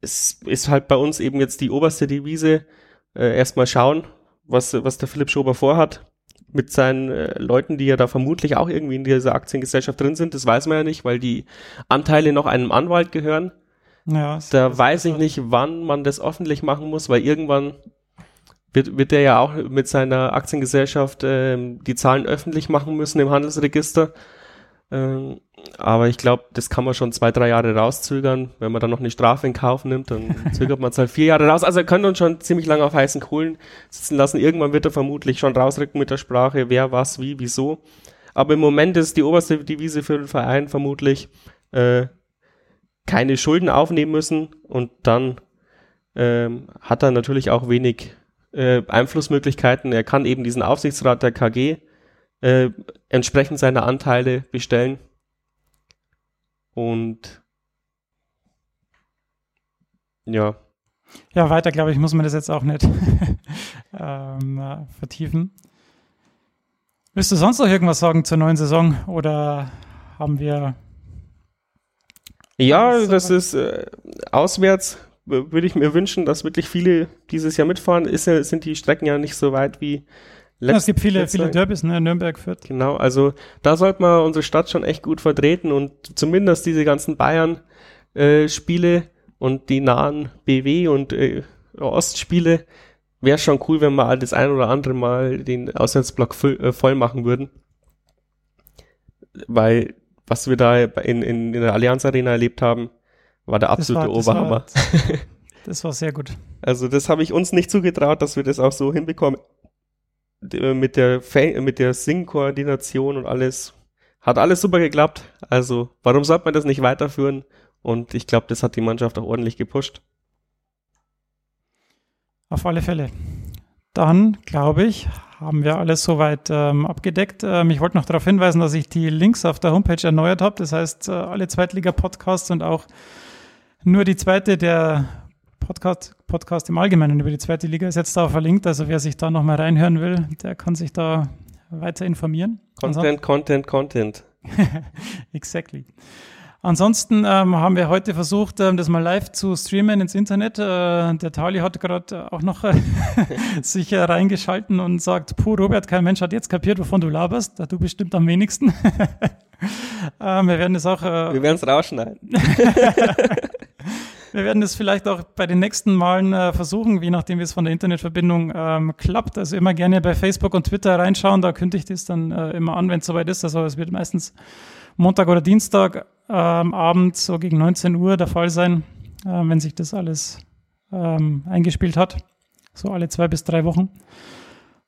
es ist halt bei uns eben jetzt die oberste Devise, äh, erstmal schauen, was, was der Philipp Schober vorhat mit seinen äh, Leuten, die ja da vermutlich auch irgendwie in dieser Aktiengesellschaft drin sind. Das weiß man ja nicht, weil die Anteile noch einem Anwalt gehören. Ja, da weiß ich nicht, wann man das öffentlich machen muss, weil irgendwann wird, wird er ja auch mit seiner Aktiengesellschaft ähm, die Zahlen öffentlich machen müssen im Handelsregister. Ähm, aber ich glaube, das kann man schon zwei, drei Jahre rauszögern. Wenn man dann noch eine Strafe in Kauf nimmt, dann zögert man es halt vier Jahre raus. Also er könnte uns schon ziemlich lange auf heißen Kohlen sitzen lassen. Irgendwann wird er vermutlich schon rausrücken mit der Sprache, wer, was, wie, wieso. Aber im Moment ist die oberste Devise für den Verein vermutlich, äh, keine Schulden aufnehmen müssen und dann ähm, hat er natürlich auch wenig äh, Einflussmöglichkeiten. Er kann eben diesen Aufsichtsrat der KG äh, entsprechend seiner Anteile bestellen und ja. Ja, weiter, glaube ich, muss man das jetzt auch nicht ähm, vertiefen. Willst du sonst noch irgendwas sagen zur neuen Saison oder haben wir ja, das ist äh, auswärts würde ich mir wünschen, dass wirklich viele dieses Jahr mitfahren. Ist, sind die Strecken ja nicht so weit wie letztes ja, Es gibt viele, viele Derbys, ne? Nürnberg führt. Genau, also da sollte man unsere Stadt schon echt gut vertreten und zumindest diese ganzen Bayern-Spiele äh, und die nahen BW und äh, Ostspiele wäre schon cool, wenn wir das ein oder andere Mal den Auswärtsblock voll, äh, voll machen würden. Weil was wir da in, in, in der Allianz Arena erlebt haben, war der absolute das war, das Oberhammer. War, das war sehr gut. Also das habe ich uns nicht zugetraut, dass wir das auch so hinbekommen. Mit der, mit der Sing-Koordination und alles. Hat alles super geklappt. Also warum sollte man das nicht weiterführen? Und ich glaube, das hat die Mannschaft auch ordentlich gepusht. Auf alle Fälle. Dann, glaube ich, haben wir alles soweit ähm, abgedeckt. Ähm, ich wollte noch darauf hinweisen, dass ich die Links auf der Homepage erneuert habe. Das heißt, äh, alle Zweitliga-Podcasts und auch nur die zweite, der Podcast, Podcast im Allgemeinen über die zweite Liga ist jetzt da verlinkt. Also wer sich da nochmal reinhören will, der kann sich da weiter informieren. Content, Ansonsten, Content, Content. exactly. Ansonsten ähm, haben wir heute versucht, ähm, das mal live zu streamen ins Internet. Äh, der Tali hat gerade auch noch äh, sich äh, reingeschalten und sagt, puh, Robert, kein Mensch hat jetzt kapiert, wovon du laberst. Du bestimmt am wenigsten. ähm, wir werden es auch... Äh, wir werden es rausschneiden. wir werden es vielleicht auch bei den nächsten Malen äh, versuchen, je nachdem, wie es von der Internetverbindung ähm, klappt. Also immer gerne bei Facebook und Twitter reinschauen, da kündige ich das dann äh, immer an, wenn es soweit ist. Also es wird meistens Montag oder Dienstag ähm, Abend so gegen 19 Uhr der Fall sein, äh, wenn sich das alles ähm, eingespielt hat. So alle zwei bis drei Wochen.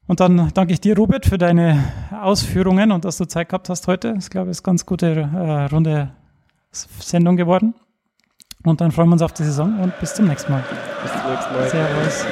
Und dann danke ich dir, Robert, für deine Ausführungen und dass du Zeit gehabt hast heute. Ich glaube, es ist eine ganz gute äh, runde Sendung geworden. Und dann freuen wir uns auf die Saison und bis zum nächsten Mal. Bis zum nächsten Mal. Servus.